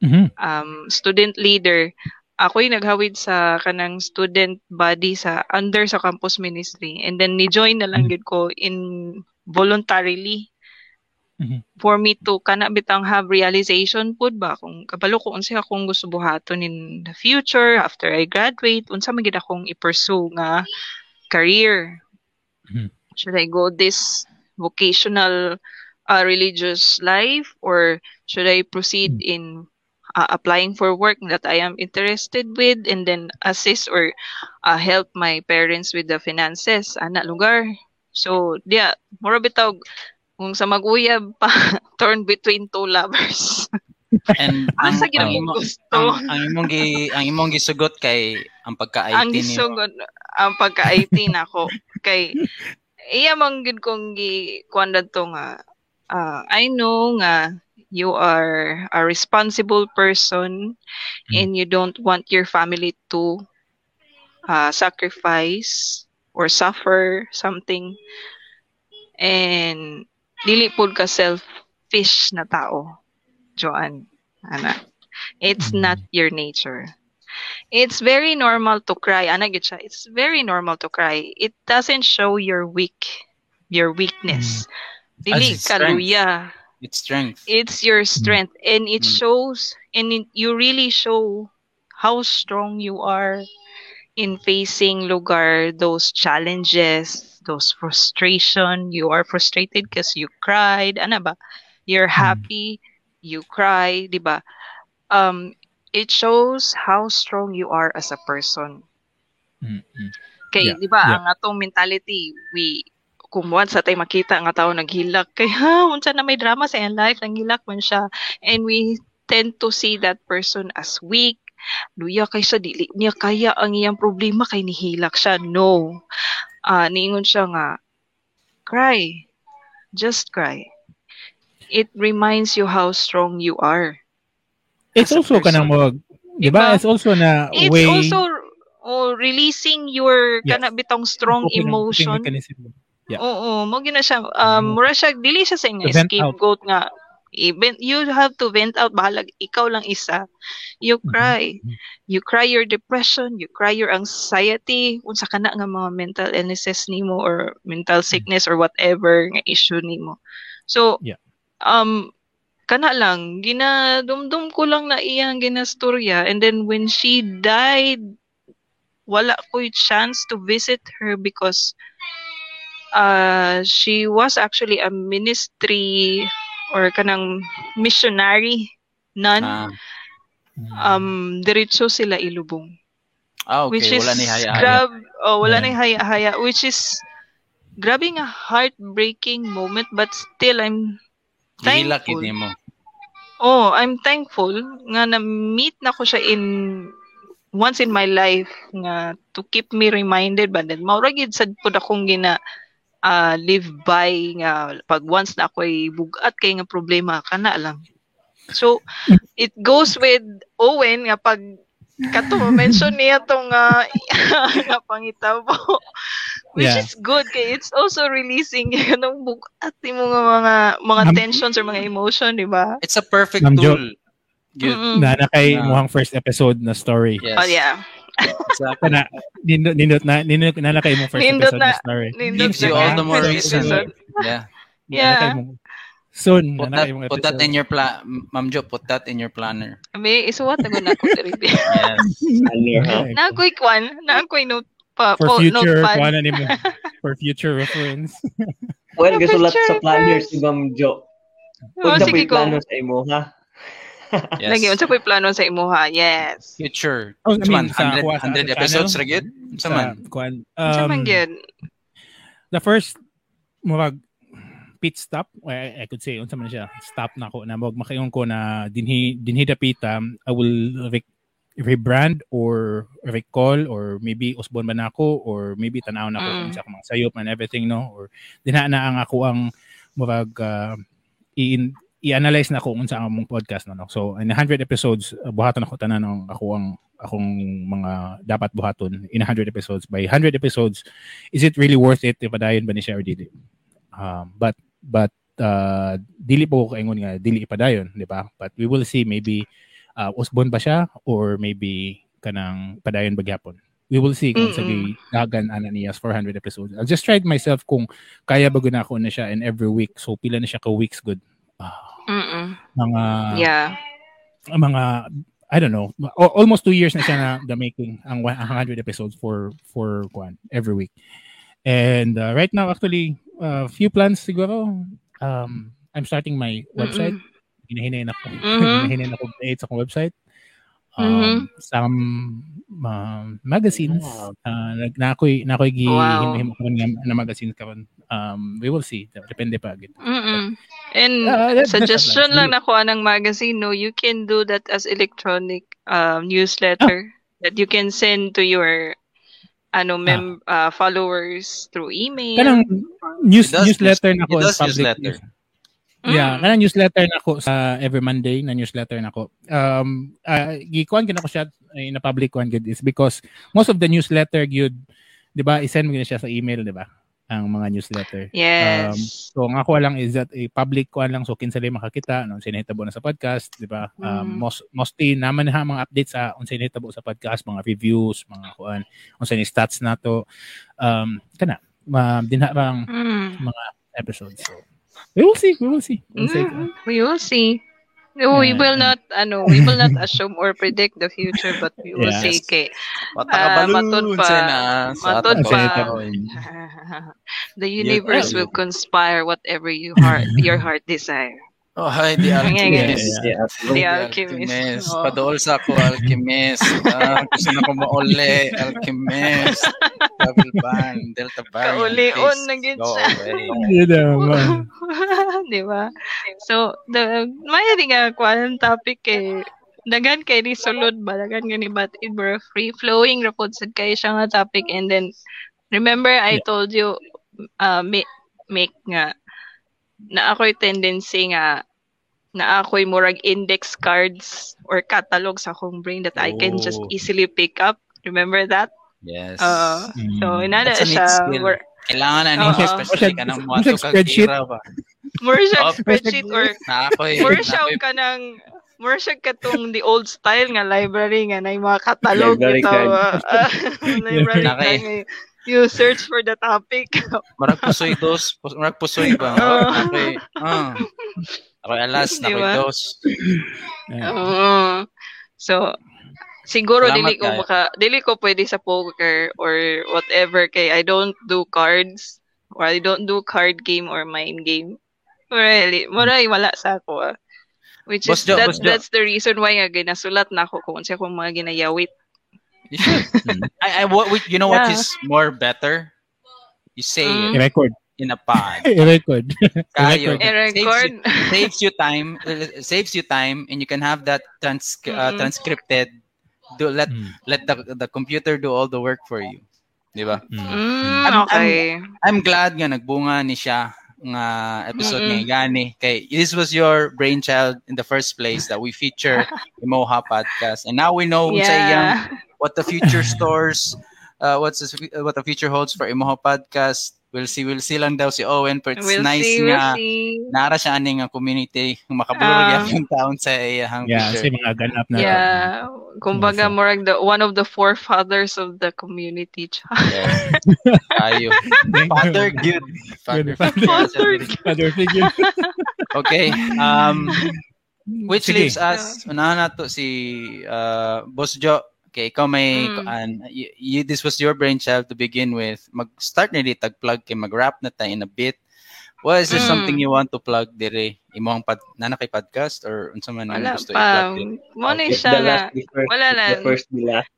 Mhm. um, student leader, ako'y naghawid sa kanang student body sa under sa campus ministry. And then ni-join na lang gid ko in voluntarily. Mhm. for me to kana bitang have realization pud ba? Kung kabalo ko unsa akong gusto buhaton in the future after I graduate unsa man gid akong i-pursue nga career? Mhm. should I go this vocational uh, religious life or should I proceed in uh, applying for work that I am interested with and then assist or uh, help my parents with the finances ana lugar. So dia mura bitaw kung sa mag-uyab pa torn between two lovers. And ang, ang, imo- gusto? ang, ang imong gi ang imong gisugot kay ang pagka-IT ang ni gisugod ang pagka-IT nako. Kay iya man gid kong gi kuan to nga ah, I know nga you are a responsible person Mm. and you don't want your family to uh, sacrifice or suffer something. And dili pud ka selfish na tao Joan ana. It's Mm. not your nature. It's very normal to cry ana gid siya. It's very normal to cry. It doesn't show your weak your weakness. Dili As its ka luya It's strength. it's your strength and it Mm. shows and it, you really show how strong you are in facing lugar those challenges those frustration. You are frustrated because you cried. Ano ba? You're happy. You cry di ba? Um it shows how strong you are as a person. Mm, mm. kay Yeah, di ba? yeah. ang atong mentality we kumuan sa tay makita nga tao naghilak. Kay ha unsa na may drama sa iyang life? Nanghilak man siya. And we tend to see that person as weak. Luya kay siya dili niya kaya ang iyang problema kay nihilak siya. No. Ah niingon siya nga cry. Just cry. It reminds you how strong you are It's also kanang mo, di ba? Diba? It's also na it's way also oh, releasing your Yes. kana bitong strong emotion. mechanism. Yeah. Oo, mo gina siya. Um mura siya. Dili siya sa vent scapegoat nga. Even you have to vent out. Bahalag ikaw lang isa. You Mm-hmm. cry. You cry your depression. You cry your anxiety. Unsa kana nga mga mental illnesses nimo or mental sickness or whatever nga issue nimo. So Yeah. um kana lang ginadumdum ko lang na iyang ginastorya. And then when she died wala ko'y chance to visit her because uh, she was actually a ministry or kanang missionary nun Ah, um diretso sila ilubong ah, okay. which is Wala ni haya-haya. grab oh wala Yeah. na haya-haya which is grabe nga heartbreaking moment but still I'm Gihila thankful. kini mo. Oh, I'm thankful nga na-meet na ko siya in once in my life nga to keep me reminded ba then maura gid sad pud akong gina ah, live by nga pag once na ako'y bugat kay nga problema kana lang. So it goes with Owen nga pag kato mention niya tong uh, nga pangitabo which Yeah. is good kay it's also releasing kanang bugat mo nga mga mga Ma'am- tensions or mga emotion di ba It's a perfect Jo. tool. Good. Mm-mm. Na na kay Ah. muhang first episode na story. Yes. Oh yeah. Exactly. Kana nindot nindot na nindot na na kay mo first Nindot episode na- na story. Nindot Gives you na all the more reason. Yeah. Yeah. Na kay mo- Soon, Put na na that, mo put that in your plan, Ma'am Jo, put that in your planner. May isuwat na ko na ako diri. Yes. Ano? Na ako'y kwan, na ako'y note pa, for po, future kuha na nimo for future reference. Well, gasulat sa Picture planner si Ma'am Jo. Oh, Kung na ko. plano sa imo, ha? Yes. Lagi, unsa ko'y plano sa imuha? Yes. Future. Oh, I Sa man, mean, sa 100, kuha sa 100 channel? episodes ra gyud. Sa man. kuan. Unsa man Um, gyud? the first murag pit stop I, I could say unsa man siya stop na ko na mag makaingon ko na dinhi dinhi dapita I will re- rebrand or recall or maybe usbon ba nako or maybe tanaw na ko Mm. unsa ko mga sayop and everything no or dinha na ang ako ang murag uh, i i-analyze na ko unsa ang among podcast no, no? So in 100 episodes uh, buhaton ako tanan ng ako ang akong mga dapat buhaton in 100 episodes. By 100 episodes is it really worth it if padayon ba ni siya or dili? Um, but but uh, dili po kaingon nga dili ipadayon di ba? But we will see maybe uh, usbon ba siya or maybe kanang padayon ba gyapon? We will see kung sa Mm-mm. dagan ana niya as 400 episodes. I'll just try it myself kung kaya ba guna ko na siya in every week. So pila na siya ka weeks good. Ah, Mm-mm. mga Yeah. mga I don't know al- almost two years na siya na the making ang wa- ang 100 episodes for for kwan every week and uh, right now actually a few plans siguro um I'm starting my website hinahinay na ko Mhm. hinahinay na ko create sa akong website um Mhm. some um, magazines Wow. uh, na ako'y na ako'y gi Wow. him nga na magazines karon um we will see depende pa gid Mm-mm. And Ah, that's suggestion a lang na kuha ng magazine, no, you can do that as electronic um, newsletter that you can send to your ano mem uh, followers through email. kanang news newsletter news- na ko as public newsletter. news. Yeah, Mm. kanang newsletter na ko sa every Monday na newsletter na ko. Um uh, gikuan gyud ako siya eh, na public one good is because most of the newsletter gyud 'di ba i-send mo gyud siya sa email 'di ba? Ang mga newsletter. Yes. So ang ako lang is that a public kuan lang so kinsa lay makakita no unsay nahitabo na sa podcast, 'di ba? Um Mm. most mostly naman ha mga updates sa unsay nahitabo sa podcast, mga reviews, mga kuan, unsay ni stats nato. Um kana ma dinha bang Mm. episodes. So we will see, we will see. Mm, we will see. We Yeah. will not ano, we will not assume or predict the future but we will Yes. see kay matod pa. na Matod pa. the universe Yeah. will conspire whatever you heart your heart desire. Oh, hi, the Yeah, alchemist. Yeah, The The alchemist. Oh. Padool sa ako, alchemist. Ah, gusto na ko mauli, alchemist. Travel ban, Delta ban. Kaulion na gid siya. Yun naman. Di ba? So, the may nga kuan topic kay dagan kay ni sulod ba dagan gani but it were free flowing rapod sad kay siya nga topic and then remember I Yeah. told you uh make, make nga na ako'y tendency nga na ako'y murag index cards or catalog sa akong brain that I can just Oh. easily pick up. Remember that? Yes. Uh, so, Mm. inana That's siya. mur- Kailangan na ni Oo. especially ka ng mga spreadsheet. More siya Oh, spreadsheet or eh. more siya eh. ka ng more siya ka tong the old style nga library nga na yung mga katalog ito. ah, ah, library Naki. card nga you search for the topic. Marag pusoy dos. Pus- Marag pusoy ba? Eh. Ah. Ako eh, alas. Ako Diba? eh, dos. Oo. so siguro Salamat dili ko kayo. maka dili ko pwede sa poker or whatever kay I don't do cards or I don't do card game or mind game. Really, maray wala sa ako. ah. Which is Jo, that's the reason why nga ginasulat na ako kung sa akong mga ginayawit. You should. I, I, what, you know what Yeah. is more better? You say Mm. it I-record. in a pod. I-record. Kayo. I-record. Saves you, saves you time. uh, Saves you time, and you can have that trans, uh, Mm-mm. transcripted. Do let Mm. let the the computer do all the work for you. Di ba? Mm. I'm- okay. I'm glad nga nagbunga ni siya nga episode Mm-mm. nga gani kay this was your brainchild in the first place that we feature Imoha podcast and now we know sa iyang yeah. what the future stores uh, what's the, what the future holds for Imoha podcast we'll see we'll see lang daw si Owen but it's We'll nice see, we'll nga see. nara siya ani nga community makabulol Um, um, yung taon sa iyang Yeah, future mga ganap na. Yeah. Kumbaga, so- more like the one of the forefathers of the community. yes. Ayo. Father good. Father, Father. Father Father figure. Okay. Um Which Sige. leaves us, unahan na to si uh, Boss Joe. Okay, ikaw may, Mm. kuan, y- y- this was your brainchild to begin with. Mag-start na di tag-plug kay mag-wrap na tayo in a bit. Well, is there Mm. something you want to plug dire? Imo ang pod, nana kay podcast or unsa man ang gusto pa. i-plug? Mo na siya the nga. last be first, Wala if lang. the first be last.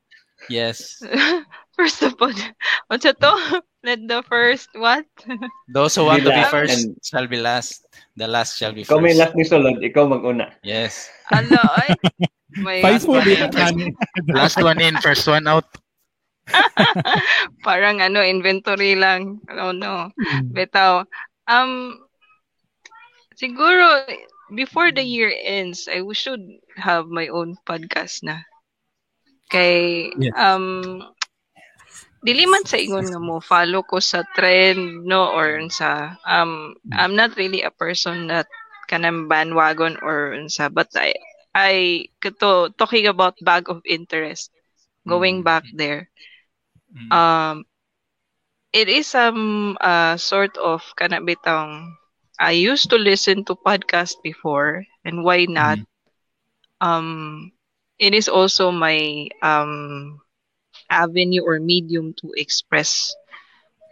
Yes. First of all, what's to? Let the first what? Those who want Be to be first and- shall be last. The last shall be Ikaw may first. last ni Solod, ikaw mag-una. Yes. Ala, ay. May Five one po, di in. ba? Last one in, first one out. parang ano, inventory lang. Oh no. Betaw. Um, siguro, before the year ends, I should have my own podcast na. Kay, Yes. um, dili man sa ingon nga mo, follow ko sa trend, no, or sa, um, I'm not really a person that kanang bandwagon or sa, but I, I, kato, talking about bag of interest, going back there, Mm. um it is some uh sort of kana bitang I used to listen to podcast before and why not? Um it is also my um avenue or medium to express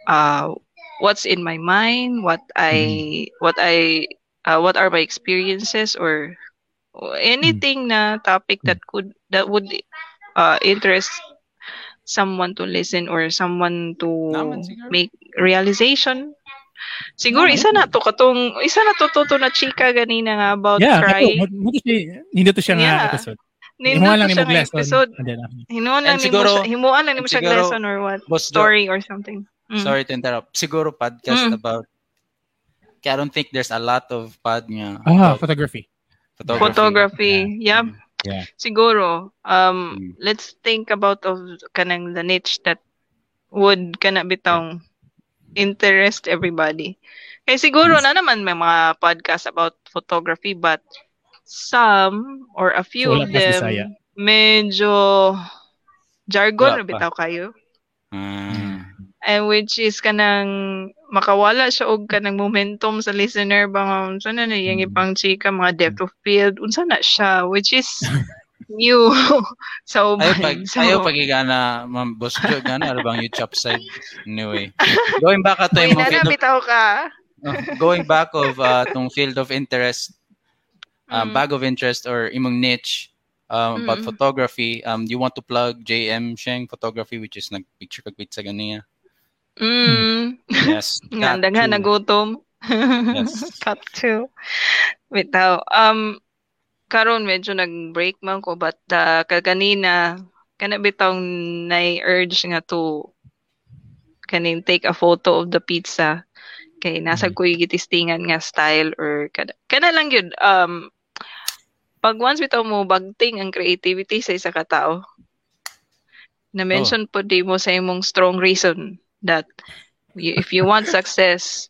uh what's in my mind what I what I uh, what are my experiences or anything na topic that could that would uh interest someone to listen or someone to Naman, make realization. Siguro isa na to katong isa na to to, to na chika ganina nga about Yeah, cry. kato, mo- mo to siya, nga Yeah. episode. Nindot Himuan lang ni siya mo nga episode. Hinuon lang ni siguro- siya, himuan lang ni mo siya siguro- lesson or what? Story or something. Mm. Sorry to interrupt. Siguro podcast Mm. about I don't think there's a lot of pod nga ah, photography. Photography. Photography. Yeah. Yeah. Siguro, um, Mm. let's think about of kanang the niche that would kana bitong interest everybody. Kaya siguro Yes. na naman may mga podcast about photography but some or a few So, wala of them medyo jargon pa. bitaw kayo. Ah. And which is kanang makawala siya og kanang momentum sa listener ba unsa na na yung Mm. ipang chika mga depth of field unsa na siya which is new Ayaw uban. pag So, ayaw pagigana ma'am boss Joe gana bang you chop side anyway. Going back ato yung field of, ka. uh, going back of uh, tong field of interest um, Mm. bag of interest or imong niche um, about Mm. photography um you want to plug JM Sheng photography which is nag picture kag sa ganiya. Mm. Yes. Nga, got daghan to. na gutom. Yes. Cut to. Bitaw. Um, karon medyo nag-break man ko but uh, kaganina kana bitaw na urge nga to kaning take a photo of the pizza kay nasa Mhm. kuy gitistingan nga style or kana, kana lang yun um pag once bitaw mo bagting ang creativity sa isa ka tao na mention po di mo sa imong strong reason that you, if you want success,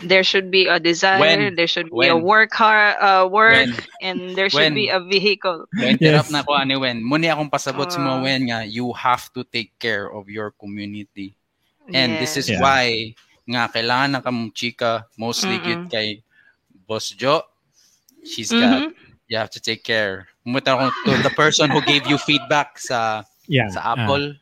there should be a desire, When? there should be a work hard, uh, work, When? and there should When? be a vehicle. Ma-interrupt Yes. na ko ani Wen. Muni akong pasabot sa mga Ah. Wen nga, you have to take care of your community. And this is Yeah. why nga kailangan na kamong chika mostly Mm-mm. kay Boss Jo. She's got Mhm. you have to take care. Umuta ako to the person who gave you feedback sa Yeah. sa Apple.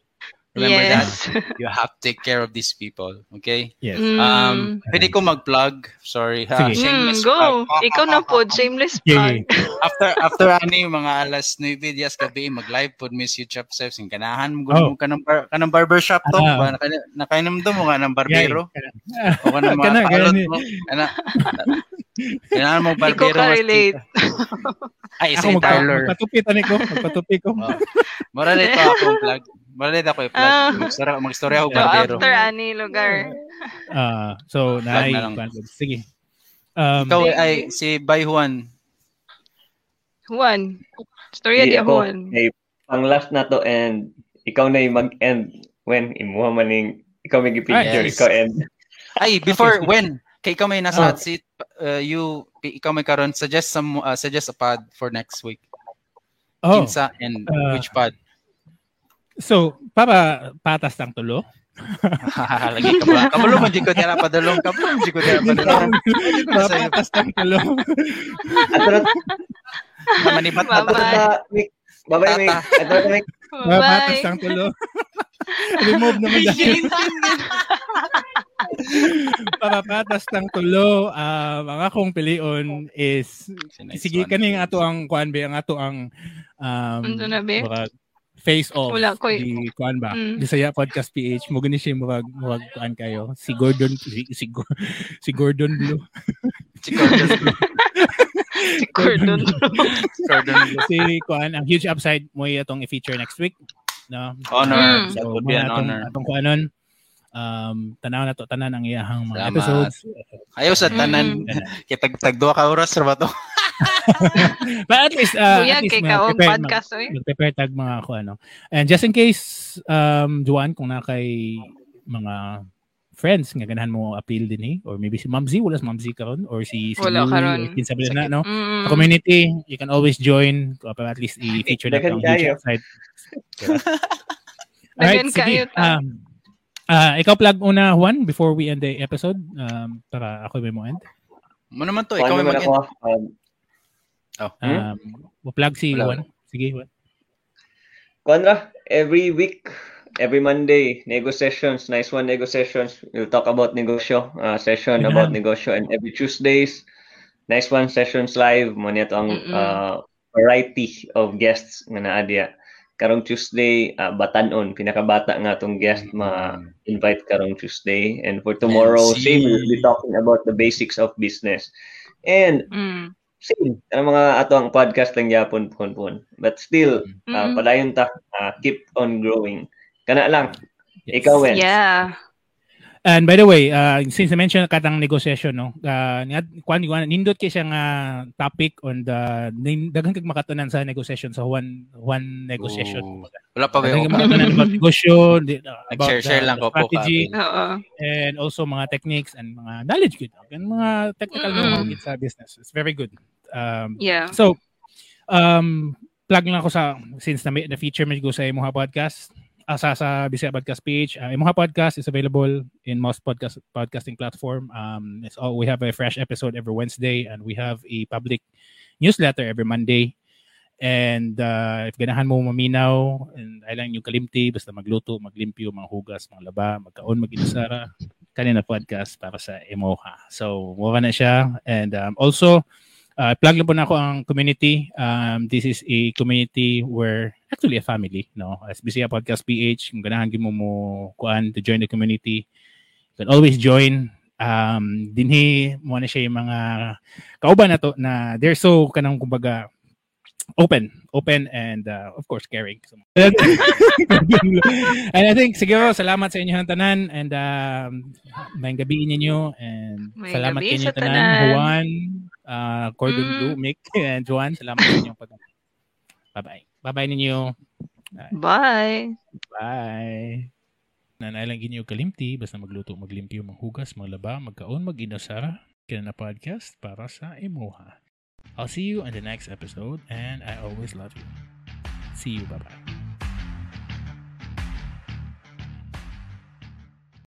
Remember that? yes. You have to take care of these people, okay? yes. Mm. Um, pwede ko mag-plug. Sorry ha. Sige. Mm, Shameless go. plug. Ikaw na po, shameless Yeah, plug. after after ani mga alas 9 dias gabi mag-live pod Miss you Chop sing kanahan mo Oh. ka ng bar, ka ng barbershop to ba Naka- nakainom mo nga ng barbero Yeah. o ka ng mga gani. mo ana kailangan mo barbero ka mas relate. chika. ay si Tyler magpatupit ani ko, magpatupi ko. Oh. Mora dito ako plug Mora dito ako i-plug Ah. magstorya magstorya ako So, barbero after ani lugar. Ah, so naay na lang. sige. Um, ikaw ay si Bay Juan Juan. Storya Di Juan. eh, pang last na to and ikaw na yung mag-end when imuha man yung ikaw may picture, Yes. ikaw end. ay before when kay ikaw may nasa Ah. hot seat uh, you ikaw may karon suggest some uh, suggest a pod for next week oh, Kinsa and Uh, which pod? So para patas ng tulo. Lagi ka ba? Kabalo man di ko tira padulong. Kabalo man di ko tira padulong. patas ng tulo. Ato na, Bye-bye. Mick. Bye-bye, Mick. Mick. para patas ng tulo. Remove naman dahil. para patas ng tulo. Um, ang akong pilion is sige kaning ato ang kuan be ang ato ang um Ano na, be? Face off Wala ko eh. di kuan ba Mm. Bisaya podcast PH mo gani siya murag murag kuan kayo si Gordon si, si, si Gordon Blue Si Gordon. Si Gordon. si Gordon. si kuan ang huge upside mo atong i-feature next week no Honor. Mm. So would be an atong, honor. atong kuanon um tanaw na to tanan ang iyahang mga Salamat. episodes Ayaw sa tanan. Mm. Kaya tag tagduha ka oras ra ba to? But at least uh, Kuya, at least kay kaong prepared podcast, oy. mag-prepare tag mga ko ano. And just in case um Juan kung na kay mga friends nga ganahan mo appeal din eh or maybe si Mamzi wala si Mamzi karon or si si Wala Louie, karon. or kinsa ba na no Mm. sa community you can always join uh, at least i-feature na ang huge side Dagan kayo ta. um, ah, ikaw plug una Juan before we end the episode um, para ako may mo end Mo naman to, ikaw may mag ako, um, Oh. um, plug si Wala. Juan sige Juan Kuandra, every week, every Monday, nego sessions, nice one nego sessions. We'll talk about negosyo, uh, session Yeah. about negosyo. And every Tuesdays, nice one sessions live. Mo niya ang Mm-mm. uh, variety of guests nga naa diya. Karong Tuesday, uh, batanon, pinakabata nga tong guest ma-invite karong Tuesday. And for tomorrow, same, we'll be talking about the basics of business. And Mm. Same, ang mga ato ang podcast lang yapon pon pon. But still, uh, Mm. padayon ta, uh, keep on growing. Kana lang. Ikaw, Wen. Yeah. And by the way, uh, since I mentioned katang negotiation, no, uh, kwan kwan nindot kay siya nga topic on the daghang kag makatunan sa negotiation sa one one negotiation. Ooh. Wala pa ba makatunan about negosyo, uh, about Nag-share-share the- lang ko po, strategy. Oo. and also mga techniques and mga knowledge good and mga technical Mm-mm. know-how sa business. It's very good. Um, Yeah. So, um, plug lang ako sa, since na, na feature mo ko sa Imuha Podcast, uh, sa, sa Bisaya Podcast page. Uh, Imuha Podcast is available in most podcast podcasting platform. Um, it's all, we have a fresh episode every Wednesday and we have a public newsletter every Monday. And uh, if ganahan mo maminaw, and ay lang yung kalimti, basta magluto, maglimpyo, mga hugas, mga laba, magkaon, mag-inusara, kanina podcast para sa Emoha. So, mura na siya. And um, also, uh, plug lang po na ako ang community. Um, this is a community where, actually a family, no? As Bisaya Podcast PH, kung ganahan mo mo kuan to join the community, you can always join. Um, dinhi mo na siya yung mga kauban na to na they're so kanang kumbaga open, open and uh, of course caring. So, and I think siguro salamat sa inyong tanan and um, may gabi ninyo and May salamat gabi sa tanan, tanan. Juan, uh, Cordon Mm. Blue, Mick, and Juan. Salamat sa inyong pag Bye-bye. Bye-bye ninyo. Bye. Bye. Nanailang inyo kalimti, basta magluto, maglimpyo, manghugas, maglaba, magkaon, mag-inusara. Kaya na podcast para sa Emoha. I'll see you in the next episode and I always love you. See you. Bye-bye.